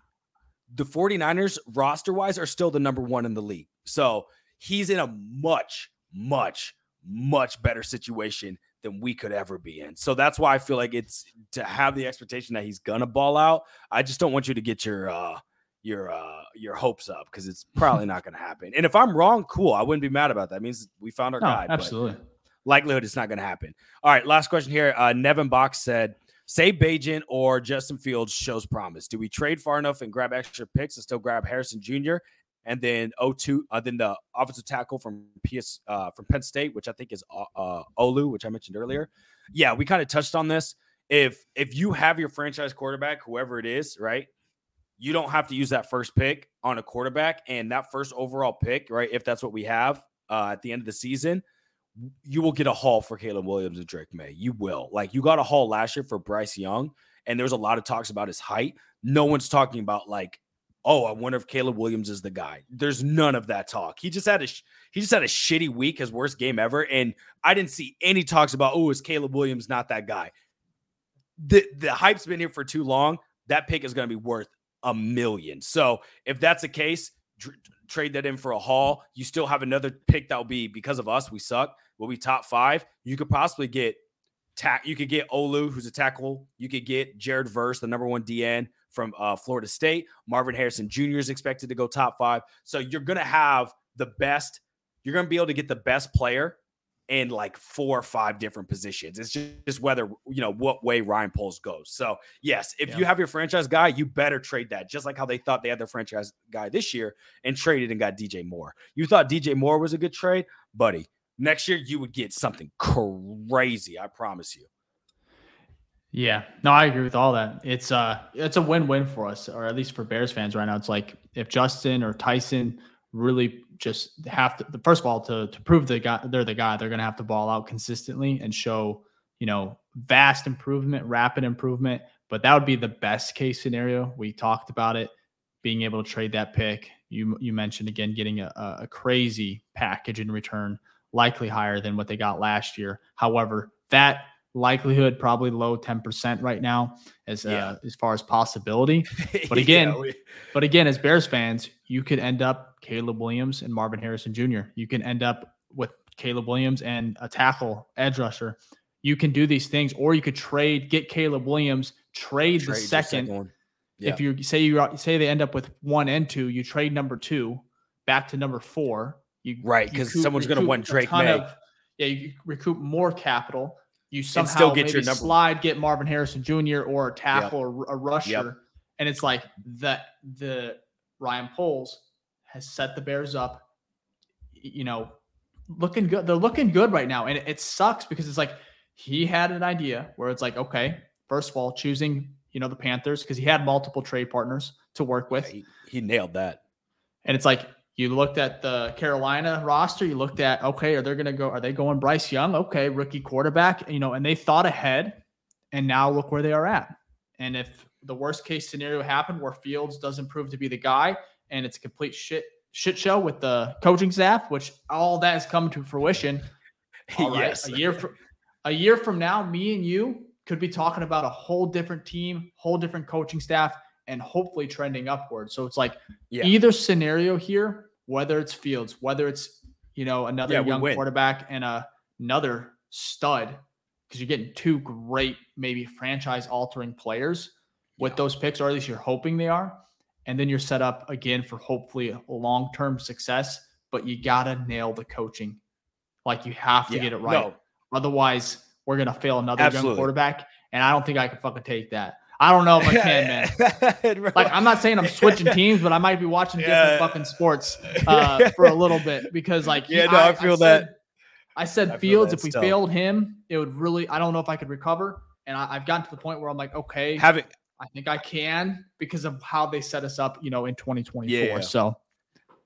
Speaker 2: the 49ers roster wise are still the number one in the league. So he's in a much, much, much better situation than we could ever be in. So that's why I feel like it's to have the expectation that he's gonna ball out. I just don't want you to get your uh your uh your hopes up because it's probably not going to happen. And if I'm wrong, cool. I wouldn't be mad about that. It means we found our no, guy.
Speaker 1: Absolutely.
Speaker 2: Likelihood it's not going to happen. All right, last question here. Uh, Nevin Box said, "Say Bagent or Justin Fields shows promise. Do we trade far enough and grab extra picks and still grab Harrison Jr. and then O2, uh, then the offensive tackle from PS uh, from Penn State, which I think is uh, uh Olu, which I mentioned earlier. Yeah, we kind of touched on this. If if you have your franchise quarterback, whoever it is, right? You don't have to use that first pick on a quarterback and that first overall pick, right? If that's what we have uh, at the end of the season, you will get a haul for Caleb Williams and Drake Maye. You will. Like you got a haul last year for Bryce Young, and there's a lot of talks about his height. No one's talking about like, oh, I wonder if Caleb Williams is the guy. There's none of that talk. He just had a he just had a shitty week, his worst game ever, and I didn't see any talks about oh, is Caleb Williams not that guy? The the hype's been here for too long. That pick is going to be worth a million. So if that's the case, tr- trade that in for a haul. You still have another pick that will be because of us. We suck. We'll be top five. You could possibly get tack. You could get Olu, who's a tackle. You could get Jared Verse, the number one DN from uh, Florida State. Marvin Harrison Jr. is expected to go top five. So you're gonna have the best. You're gonna be able to get the best player in like four or five different positions. It's just, whether, you know, what way Ryan Poles goes. So, yes, if yeah. you have your franchise guy, you better trade that, just like how they thought they had their franchise guy this year and traded and got DJ Moore. You thought DJ Moore was a good trade, buddy. Next year, you would get something crazy. I promise you.
Speaker 1: Yeah, no, I agree with all that. It's uh it's a win-win for us, or at least for Bears fans right now. It's like if Justin or Tyson really just have to first of all to to prove the guy they're the guy, they're gonna have to ball out consistently and show, you know, vast improvement, rapid improvement. But that would be the best case scenario. We talked about it, being able to trade that pick. You you mentioned again getting a, a crazy package in return, likely higher than what they got last year. However, that likelihood probably low 10% right now as yeah. uh, as far as possibility. (laughs) But again yeah, we... but again as bears fans you could end up caleb williams and marvin harrison jr you can end up with caleb williams and a tackle edge rusher. You can do these things or you could trade get caleb williams trade, trade the second, second yeah. if you say you say they end up with one and two you trade number two back to number four. You
Speaker 2: right because someone's going to want drake Maye. Of,
Speaker 1: yeah you recoup more capital you somehow still get your number. slide, get Marvin Harrison Jr. or a tackle yep. or a rusher, yep. and it's like that. The Ryan Poles has set the Bears up, you know, looking good. They're looking good right now, and it, it sucks because it's like he had an idea where it's like, okay, first of all, choosing you know the Panthers because he had multiple trade partners to work with.
Speaker 2: He, he nailed that,
Speaker 1: and it's like you looked at the Carolina roster. You looked at okay, are they going to go? Are they going Bryce Young? Okay, rookie quarterback. You know, and they thought ahead, and now look where they are at. And if the worst case scenario happened where Fields doesn't prove to be the guy, and it's a complete shit shit show with the coaching staff, which all that has come to fruition. (laughs) All right, yes. a year from a year from now, me and you could be talking about a whole different team, whole different coaching staff, and hopefully trending upward. So it's like yeah. either scenario here, whether it's Fields, whether it's you know another yeah, young quarterback and a, another stud, because you're getting two great, maybe franchise altering players with those picks, or at least you're hoping they are. And then you're set up again for hopefully long term success, but you gotta nail the coaching. Like you have to get it right. No. Otherwise, we're gonna fail another Absolutely. young quarterback. And I don't think I can fucking take that. I don't know if I can, man. (laughs) like I'm not saying I'm switching (laughs) teams, but I might be watching different yeah. fucking sports uh, (laughs) for a little bit because, like,
Speaker 2: yeah, no, I, I feel
Speaker 1: I
Speaker 2: that.
Speaker 1: Said, I said I Fields. If we failed him, it would really. I don't know if I could recover, and I, have gotten to the point where I'm like, okay,
Speaker 2: having.
Speaker 1: I think I can because of how they set us up, you know, in 2024. Yeah. So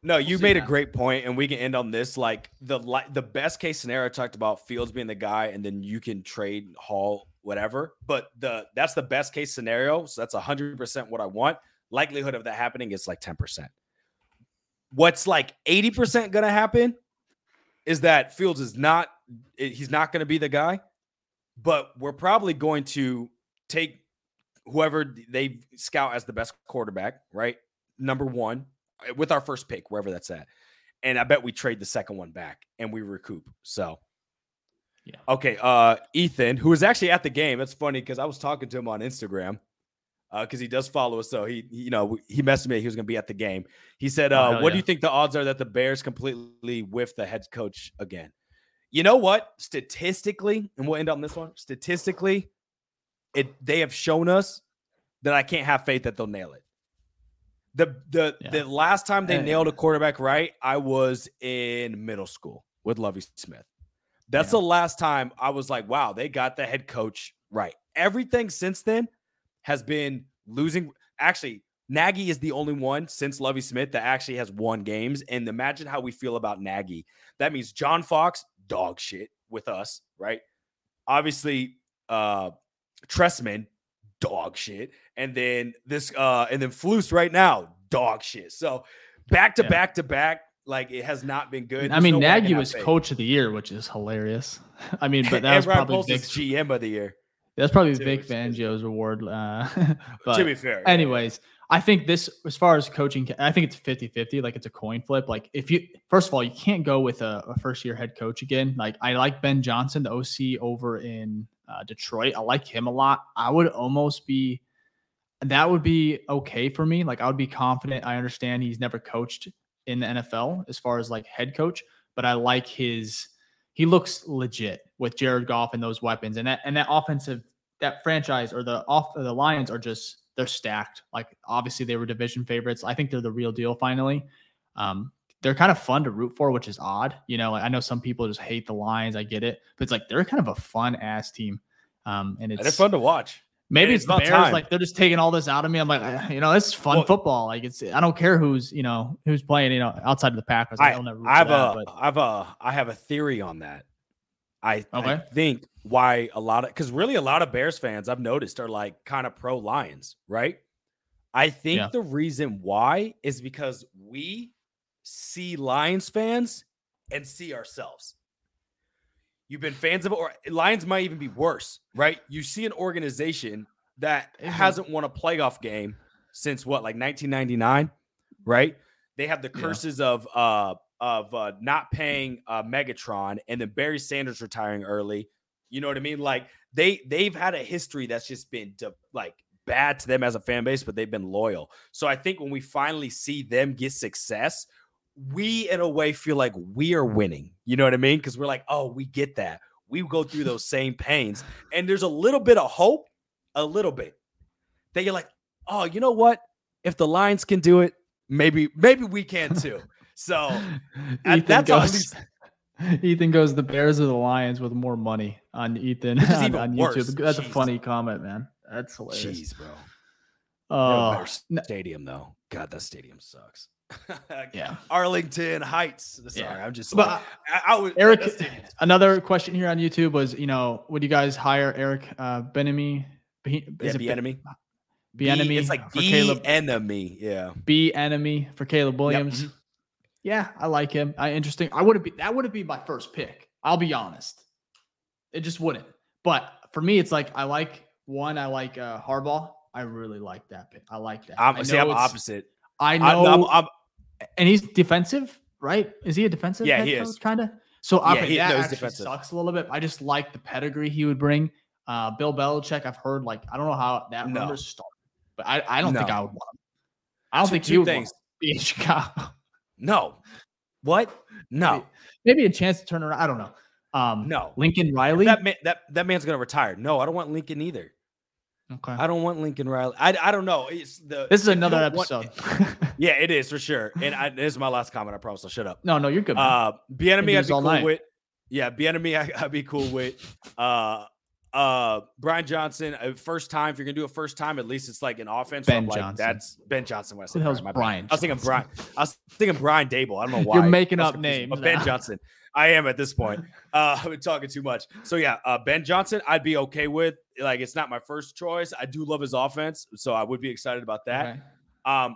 Speaker 2: no, you we'll made a great point, and we can end on this. Like the the best case scenario I talked about Fields being the guy, and then you can trade Hall, whatever. But the that's the best case scenario. So that's hundred percent what I want. Likelihood of that happening is like ten percent. What's like eighty percent gonna happen is that Fields is not he's not gonna be the guy, but we're probably going to take whoever they scout as the best quarterback, right? Number one, uh, with our first pick, wherever that's at. And I bet we trade the second one back and we recoup. So, yeah. Okay. Uh, Ethan, who was actually at the game. It's funny because I was talking to him on Instagram because uh, he does follow us. So he, you know, he messaged me. He was going to be at the game. He said, oh, uh, oh, "What yeah. do you think the odds are that the Bears completely whiff the head coach again?" You know what? Statistically, and we'll end on this one. Statistically, it they have shown us that I can't have faith that they'll nail it. The the yeah. the last time they nailed a quarterback right, I was in middle school with Lovie Smith. That's yeah. the last time I was like, wow, they got the head coach right. Everything since then has been losing. Actually, Nagy is the only one since Lovie Smith that actually has won games. And imagine how we feel about Nagy. That means John Fox, dog shit with us, right? Obviously, uh Trestman, dog shit. And then this uh and then Flus right now, dog shit. So back to yeah. back to back, like it has not been good.
Speaker 1: There's I mean, no Nagy was coach of the year, which is hilarious. (laughs) I mean, but (laughs) that was probably
Speaker 2: GM of the year.
Speaker 1: That's probably Vic Fangio's reward. Uh, (laughs)
Speaker 2: but to be fair,
Speaker 1: anyways, yeah. I think this, as far as coaching, I think it's 50 50. Like it's a coin flip. Like if you, first of all, you can't go with a, a first year head coach again. Like I like Ben Johnson, the OC over in uh, Detroit. I like him a lot. I would almost be that would be okay for me. Like I would be confident. I understand he's never coached in the NFL as far as like head coach, but I like his he looks legit with Jared Goff and those weapons. And that and that offensive that franchise or the off the Lions are just they're stacked. Like obviously they were division favorites. I think they're the real deal finally. Um, they're kind of fun to root for, which is odd. You know, like I know some people just hate the Lions. I get it, but it's like they're kind of a fun ass team. Um, and it's
Speaker 2: They're fun to watch.
Speaker 1: Maybe it's
Speaker 2: it's
Speaker 1: the Bears.
Speaker 2: time.
Speaker 1: Like they're just taking all this out of me. I'm like, "Ah, you know, it's fun
Speaker 2: Well-
Speaker 1: football. Like it's I don't care who's you know who's playing. You know, outside of the Packers, I,
Speaker 2: I. I have
Speaker 1: that,
Speaker 2: a,
Speaker 1: but
Speaker 2: I have a, I have a theory on that. I, I think why a lot of, because really a lot of Bears fans I've noticed are like kind of pro Lions, right? I think
Speaker 1: Yeah.
Speaker 2: the reason why is because we see Lions fans and see ourselves. You've been fans of or Lions might even be worse, right? You see an organization that
Speaker 1: Mhm.
Speaker 2: hasn't won a playoff game since what, like 1999, right? They have the
Speaker 1: Yeah.
Speaker 2: curses of uh of uh not paying uh Megatron and then Barry Sanders retiring early. You know what I mean? Like they they've had a history that's just been de- like bad to them as a fan base, but they've been loyal. So I think when we finally see them get success, we in a way feel like we are winning. You know what I mean? Because we're like, oh, we get that. We go through (laughs) those same pains, and there's a little bit of hope, a little bit that you're like, oh, you know what? If the Lions can do it, maybe maybe we can too. So (laughs)
Speaker 1: Ethan
Speaker 2: that's
Speaker 1: goes.
Speaker 2: least- (laughs)
Speaker 1: Ethan goes the Bears or the Lions with more money on Ethan on, on
Speaker 2: worse.
Speaker 1: YouTube. That's a funny comment, man. That's hilarious.
Speaker 2: jeez, bro.
Speaker 1: Oh, n-
Speaker 2: stadium though. God, that stadium sucks. (laughs)
Speaker 1: yeah.
Speaker 2: Arlington Heights. Sorry,
Speaker 1: Yeah.
Speaker 2: I'm just.
Speaker 1: But
Speaker 2: like, I, I would,
Speaker 1: Eric, another question here on YouTube was, you know, would you guys hire Eric uh, Bieniemy? Be,
Speaker 2: yeah,
Speaker 1: is it
Speaker 2: the
Speaker 1: Be-
Speaker 2: enemy.
Speaker 1: Be enemy
Speaker 2: It's like
Speaker 1: for
Speaker 2: the
Speaker 1: Caleb.
Speaker 2: enemy. Yeah.
Speaker 1: B enemy for Caleb Williams.
Speaker 2: mhm.
Speaker 1: Yeah, I like him. I interesting. I would be that would be my first pick. I'll be honest. It just wouldn't. But for me, it's like I like one. I like uh, Harbaugh. I really like that pick. I like that. I
Speaker 2: I'm, see, I'm opposite.
Speaker 1: I know,
Speaker 2: I'm, I'm,
Speaker 1: and he's defensive, right? Is he a defensive?
Speaker 2: Yeah, he is.
Speaker 1: Kind of. So
Speaker 2: Yeah,
Speaker 1: okay,
Speaker 2: he-
Speaker 1: that
Speaker 2: no,
Speaker 1: actually
Speaker 2: defensive.
Speaker 1: sucks a little bit. I just like the pedigree he would bring. Uh, Bill Belichick, I've heard like I don't know how that
Speaker 2: No.
Speaker 1: rumor started, but I, I don't think I would want him. I don't
Speaker 2: Two-
Speaker 1: think he would
Speaker 2: things.
Speaker 1: be in (laughs) Chicago.
Speaker 2: no. What? No.
Speaker 1: Maybe a chance to turn around. I don't know. Um,
Speaker 2: No.
Speaker 1: Lincoln Riley.
Speaker 2: That man, that that man's gonna retire. No, I don't want Lincoln either.
Speaker 1: Okay.
Speaker 2: I don't want Lincoln Riley. I, I don't know. It's the
Speaker 1: This is another
Speaker 2: don't want-
Speaker 1: episode. (laughs)
Speaker 2: yeah, it is for sure. (laughs) And I, this is my last comment. I promise I'll shut up.
Speaker 1: no, no, you're good. man.
Speaker 2: Uh, be enemy, I'd be cool
Speaker 1: night.
Speaker 2: with. Yeah, be enemy, I, I'd be cool with. Uh, uh, Brian Johnson, uh, first time. If you're gonna do a first time, at least it's like an offense.
Speaker 1: Ben
Speaker 2: I'm like,
Speaker 1: Johnson.
Speaker 2: That's Ben Johnson. When I said
Speaker 1: hell's
Speaker 2: Brian, my.
Speaker 1: Brian
Speaker 2: I was thinking Brian. I was thinking Brian Daboll. I don't know why.
Speaker 1: You're making up names
Speaker 2: But Ben. Johnson. I am at this point. (laughs) Uh, I've been talking too much. So yeah, uh, Ben Johnson, I'd be okay with. Like, it's not my first choice. I do love his offense, so I would be excited about that.
Speaker 1: Okay.
Speaker 2: Um,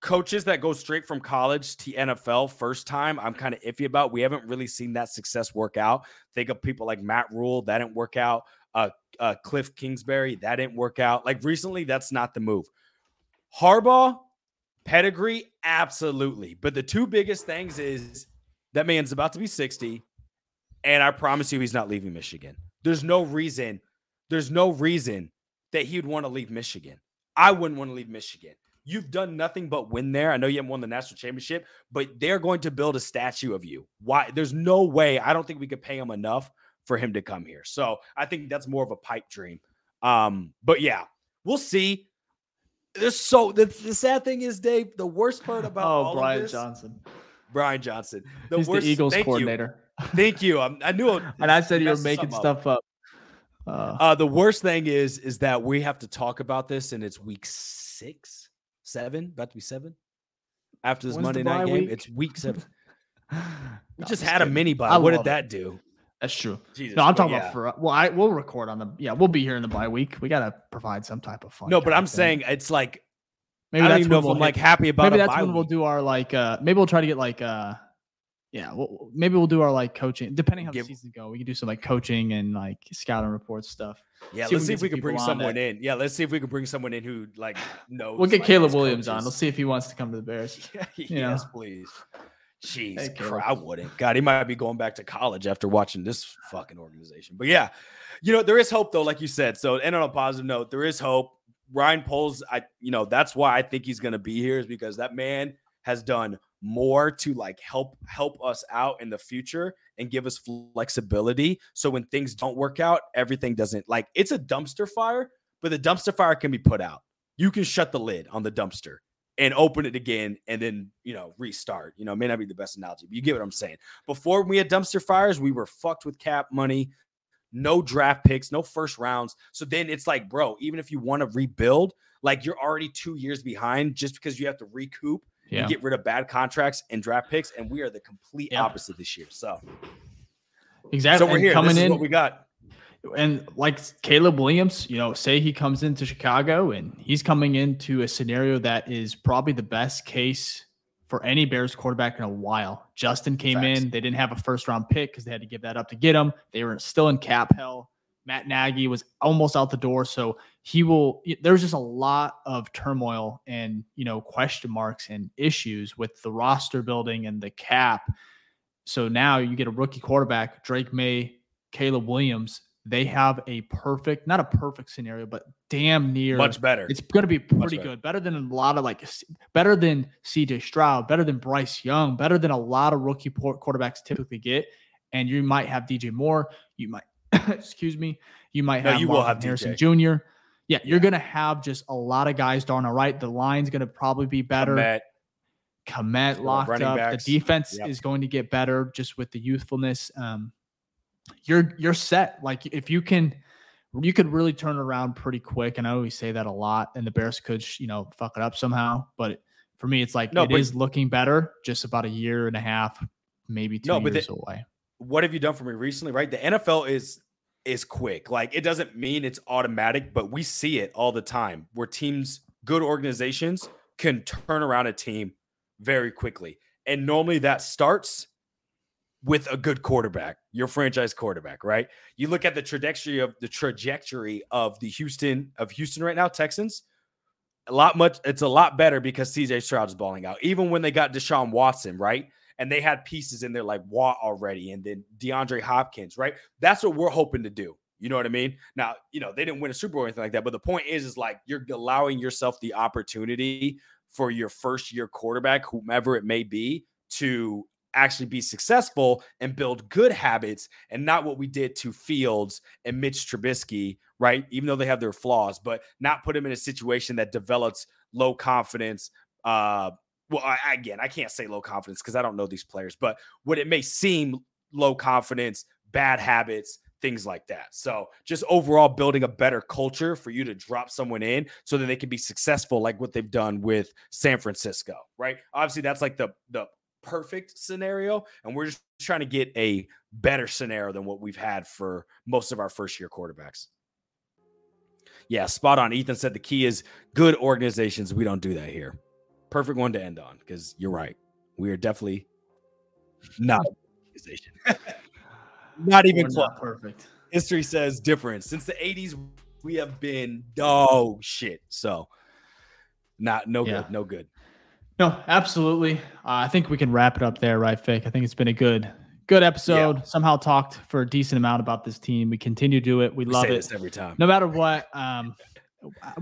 Speaker 2: coaches that go straight from college to NFL first time, I'm kind of iffy about. We haven't really seen that success work out. Think of people like Matt Rhule, that didn't work out. Uh, uh, Cliff Kingsbury, that didn't work out. Like recently, that's not the move. Harbaugh, pedigree, absolutely. But the two biggest things is that man's about to be 60, and I promise you, he's not leaving Michigan. There's no reason. There's no reason that he would want to leave Michigan. I wouldn't want to leave Michigan. You've done nothing but win there. I know you haven't won the national championship, but they're going to build a statue of you. Why? There's no way. I don't think we could pay him enough for him to come here. So I think that's more of a pipe dream. Um, but yeah, we'll see. There's so the, the sad thing is, Dave. The worst part about
Speaker 1: Oh,
Speaker 2: all
Speaker 1: Brian
Speaker 2: this,
Speaker 1: Johnson.
Speaker 2: Brian Johnson. The
Speaker 1: He's
Speaker 2: worst.
Speaker 1: the Eagles
Speaker 2: thank you. Thank you. I'm, I knew. (laughs)
Speaker 1: And I said you were making
Speaker 2: something up.
Speaker 1: stuff up. Uh,
Speaker 2: Uh, the worst thing is, is that we have to talk about this, and it's week six, seven, about to be seven. After this Monday night game,
Speaker 1: week?
Speaker 2: it's week seven. (laughs) We
Speaker 1: no,
Speaker 2: just had a mini bye. What did that
Speaker 1: it.
Speaker 2: do?
Speaker 1: That's true.
Speaker 2: Jesus,
Speaker 1: No, I'm talking
Speaker 2: yeah.
Speaker 1: about for well, I we'll record on the yeah, we'll be here in the bye week. We gotta provide some type of fun.
Speaker 2: No, but I'm
Speaker 1: content.
Speaker 2: saying it's like
Speaker 1: maybe
Speaker 2: I don't
Speaker 1: that's
Speaker 2: even know
Speaker 1: when
Speaker 2: if
Speaker 1: we'll
Speaker 2: I'm like happy about
Speaker 1: maybe that's when we'll do our like uh maybe we'll try to get like uh yeah we'll, maybe we'll do our like coaching depending how
Speaker 2: Give-
Speaker 1: the seasons go. We can do some like coaching and like scouting report stuff.
Speaker 2: Yeah,
Speaker 1: see
Speaker 2: let's see if we can bring someone
Speaker 1: that-
Speaker 2: in. Yeah, let's see if we can bring someone in who like (sighs) knows.
Speaker 1: We'll get
Speaker 2: like,
Speaker 1: Caleb Williams on.
Speaker 2: coaches.
Speaker 1: Let's see if he wants to come to the Bears. (laughs)
Speaker 2: yes,
Speaker 1: know.
Speaker 2: please. Jeez,
Speaker 1: Hey,
Speaker 2: I wouldn't. God, he might be going back to college after watching this fucking organization. But yeah, you know there is hope though, like you said. So, and on a positive note, there is hope. Ryan Poles, I you know that's why I think he's going to be here is because that man has done more to like help help us out in the future and give us flexibility. So when things don't work out, everything doesn't like it's a dumpster fire, but the dumpster fire can be put out. You can shut the lid on the dumpster and open it again and then you know restart you know may not be the best analogy but you get what i'm saying before we had dumpster fires we were fucked with cap money no draft picks, no first rounds. So then it's like, bro, even if you want to rebuild, like you're already two years behind just because you have to recoup yeah. and get rid of bad contracts and draft picks. And we are the complete yeah. opposite this year. So
Speaker 1: exactly.
Speaker 2: So we're here. Coming in, what we got.
Speaker 1: And like Caleb Williams, you know, say he comes into Chicago and he's coming into a scenario that is probably the best case for any Bears quarterback in a while. Justin came Facts. in. They didn't have a first round pick because they had to give that up to get him. They were still in cap hell. Matt Nagy was almost out the door. So he will, there's just a lot of turmoil and, you know, question marks and issues with the roster building and the cap. So now you get a rookie quarterback, Drake Maye, Caleb Williams, they have a perfect, not a perfect scenario, but damn near
Speaker 2: much better.
Speaker 1: It's going to be pretty better. good, better than a lot of like, better than CJ Stroud, better than Bryce Young, better than a lot of rookie quarterbacks typically get. And you might have DJ Moore, you might, (coughs) excuse me, you might have no, you will have Harrison DJ. Jr. Yeah, you're going to have just a lot of guys darn all right. The line's going to probably be better. Kmet, Kmet locked up. Backs. The defense yep. is going to get better just with the youthfulness. Um, you're you're set. Like if you can, you could really turn around pretty quick. And I always say that a lot. And the Bears could, you know, fuck it up somehow. But for me, it's like no, it but, is looking better. Just about a year and a half, maybe two no, years the, away.
Speaker 2: What have you done for me recently? Right, the NFL is is quick. Like it doesn't mean it's automatic, but we see it all the time where teams, good organizations, can turn around a team very quickly. And normally that starts with a good quarterback, your franchise quarterback, right? You look at the trajectory of the trajectory of the Houston of Houston right now, Texans. A lot much it's a lot better because CJ Stroud is balling out. Even when they got Deshaun Watson, right? And they had pieces in there like Watt already, and then DeAndre Hopkins, right? That's what we're hoping to do. You know what I mean? Now, you know, they didn't win a Super Bowl or anything like that, but the point is, is like you're allowing yourself the opportunity for your first year quarterback, whomever it may be, to actually be successful and build good habits and not what we did to Fields and Mitch Trubisky, right? Even though they have their flaws, but not put them in a situation that develops low confidence. Uh, well, I, again, I can't say low confidence because I don't know these players, but what it may seem low confidence, bad habits, things like that. So just overall building a better culture for you to drop someone in so that they can be successful like what they've done with San Francisco, right? Obviously that's like the the perfect scenario, and we're just trying to get a better scenario than what we've had for most of our first year quarterbacks. Yeah, spot on. Ethan said the key is good organizations. We don't do that here. Perfect one to end on because you're right. We are definitely not organization. (laughs) not even close.
Speaker 1: Perfect.
Speaker 2: History says different. Since the 80s, we have been dog shit. So, not no yeah. good, no good.
Speaker 1: No, absolutely. Uh, I think we can wrap it up there, right, Fick? I think it's been a good, good episode. Yeah. Somehow talked for a decent amount about this team. We continue to do it. We, we love it
Speaker 2: every time,
Speaker 1: no matter what. Um,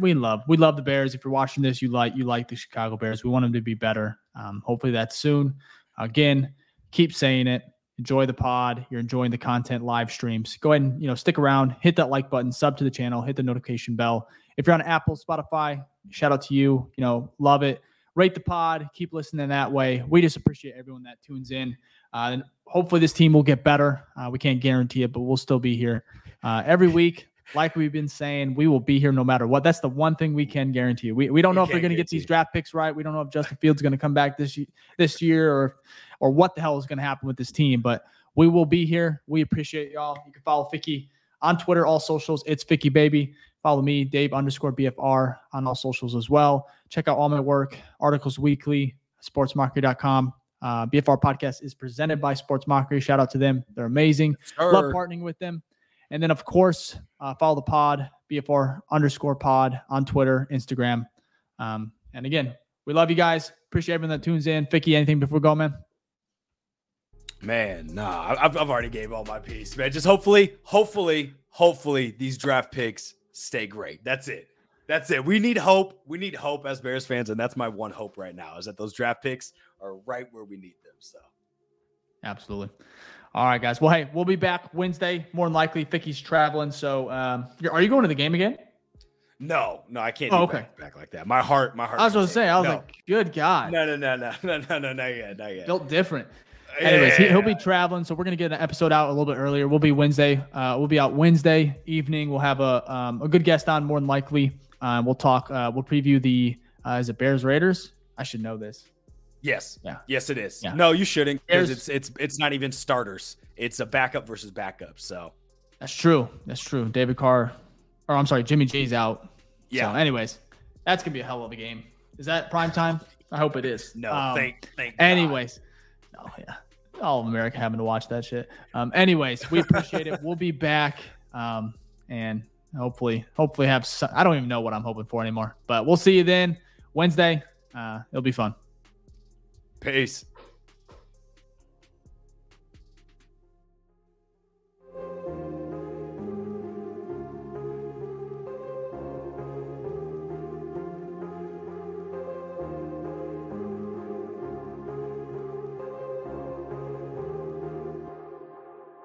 Speaker 1: we love, we love the Bears. If you're watching this, you like, you like the Chicago Bears. We want them to be better. Um, hopefully that's soon. Again, keep saying it. Enjoy the pod. You're enjoying the content live streams. Go ahead and you know stick around. Hit that like button. Sub to the channel. Hit the notification bell. If you're on Apple, Spotify, shout out to you. You know, love it rate the pod, keep listening that way. We just appreciate everyone that tunes in. Uh, and hopefully this team will get better. Uh, we can't guarantee it, but we'll still be here uh, every week. Like we've been saying, we will be here no matter what. That's the one thing we can guarantee. We, we don't know if they're going to get these draft picks right. We don't know if Justin Fields is going to come back this this year or or what the hell is going to happen with this team. But we will be here. We appreciate y'all. You can follow Ficky on Twitter, all socials. It's Ficky Baby. Follow me, Dave underscore BFR on all socials as well. Check out all my work, articles weekly, sportsmockery.com. Uh, BFR podcast is presented by Sports Mockery. Shout out to them. They're amazing. Sure. Love partnering with them. And then, of course, uh, follow the pod, BFR underscore pod on Twitter, Instagram. Um, and again, we love you guys. Appreciate everyone that tunes in. Ficky, anything before we go, man?
Speaker 2: Man, nah, I've, I've already gave all my piece, man. Just hopefully, hopefully, hopefully these draft picks stay great. That's it. That's it. We need hope. We need hope as Bears fans, and that's my one hope right now is that those draft picks are right where we need them. So,
Speaker 1: absolutely. All right, guys. Well, hey, we'll be back Wednesday. More than likely, Ficky's traveling. So, um, are you going to the game again?
Speaker 2: No, no, I can't. Oh, okay. Back, back, like that. My heart, my heart.
Speaker 1: I was going to say, I was no. like, good God.
Speaker 2: No, no, no, no, (laughs) no, no, no, not yet, not yet.
Speaker 1: Built different. anyways, he, will be traveling, so we're gonna get an episode out a little bit earlier. We'll be Wednesday. Uh, we'll be out Wednesday evening. We'll have a um, a good guest on, more than likely. Uh, we'll talk. Uh, we'll preview the uh, is it Bears Raiders? I should know this.
Speaker 2: Yes.
Speaker 1: Yeah.
Speaker 2: Yes, it is.
Speaker 1: Yeah.
Speaker 2: No, you shouldn't because it's it's it's not even starters. It's a backup versus backup. So
Speaker 1: That's true. That's true. David Carr, or I'm sorry, Jimmy G's out.
Speaker 2: yeah.
Speaker 1: So, anyways, that's gonna be a hell of a game. Is that prime time? I hope it is.
Speaker 2: no,
Speaker 1: Um,
Speaker 2: thank thank. God.
Speaker 1: Anyways, no, yeah, all of America having to watch that shit. Um, anyways, we appreciate it. (laughs) We'll be back, um, and hopefully, hopefully have. Some, I don't even know what I'm hoping for anymore, but we'll see you then Wednesday. Uh, it'll be fun.
Speaker 2: Peace.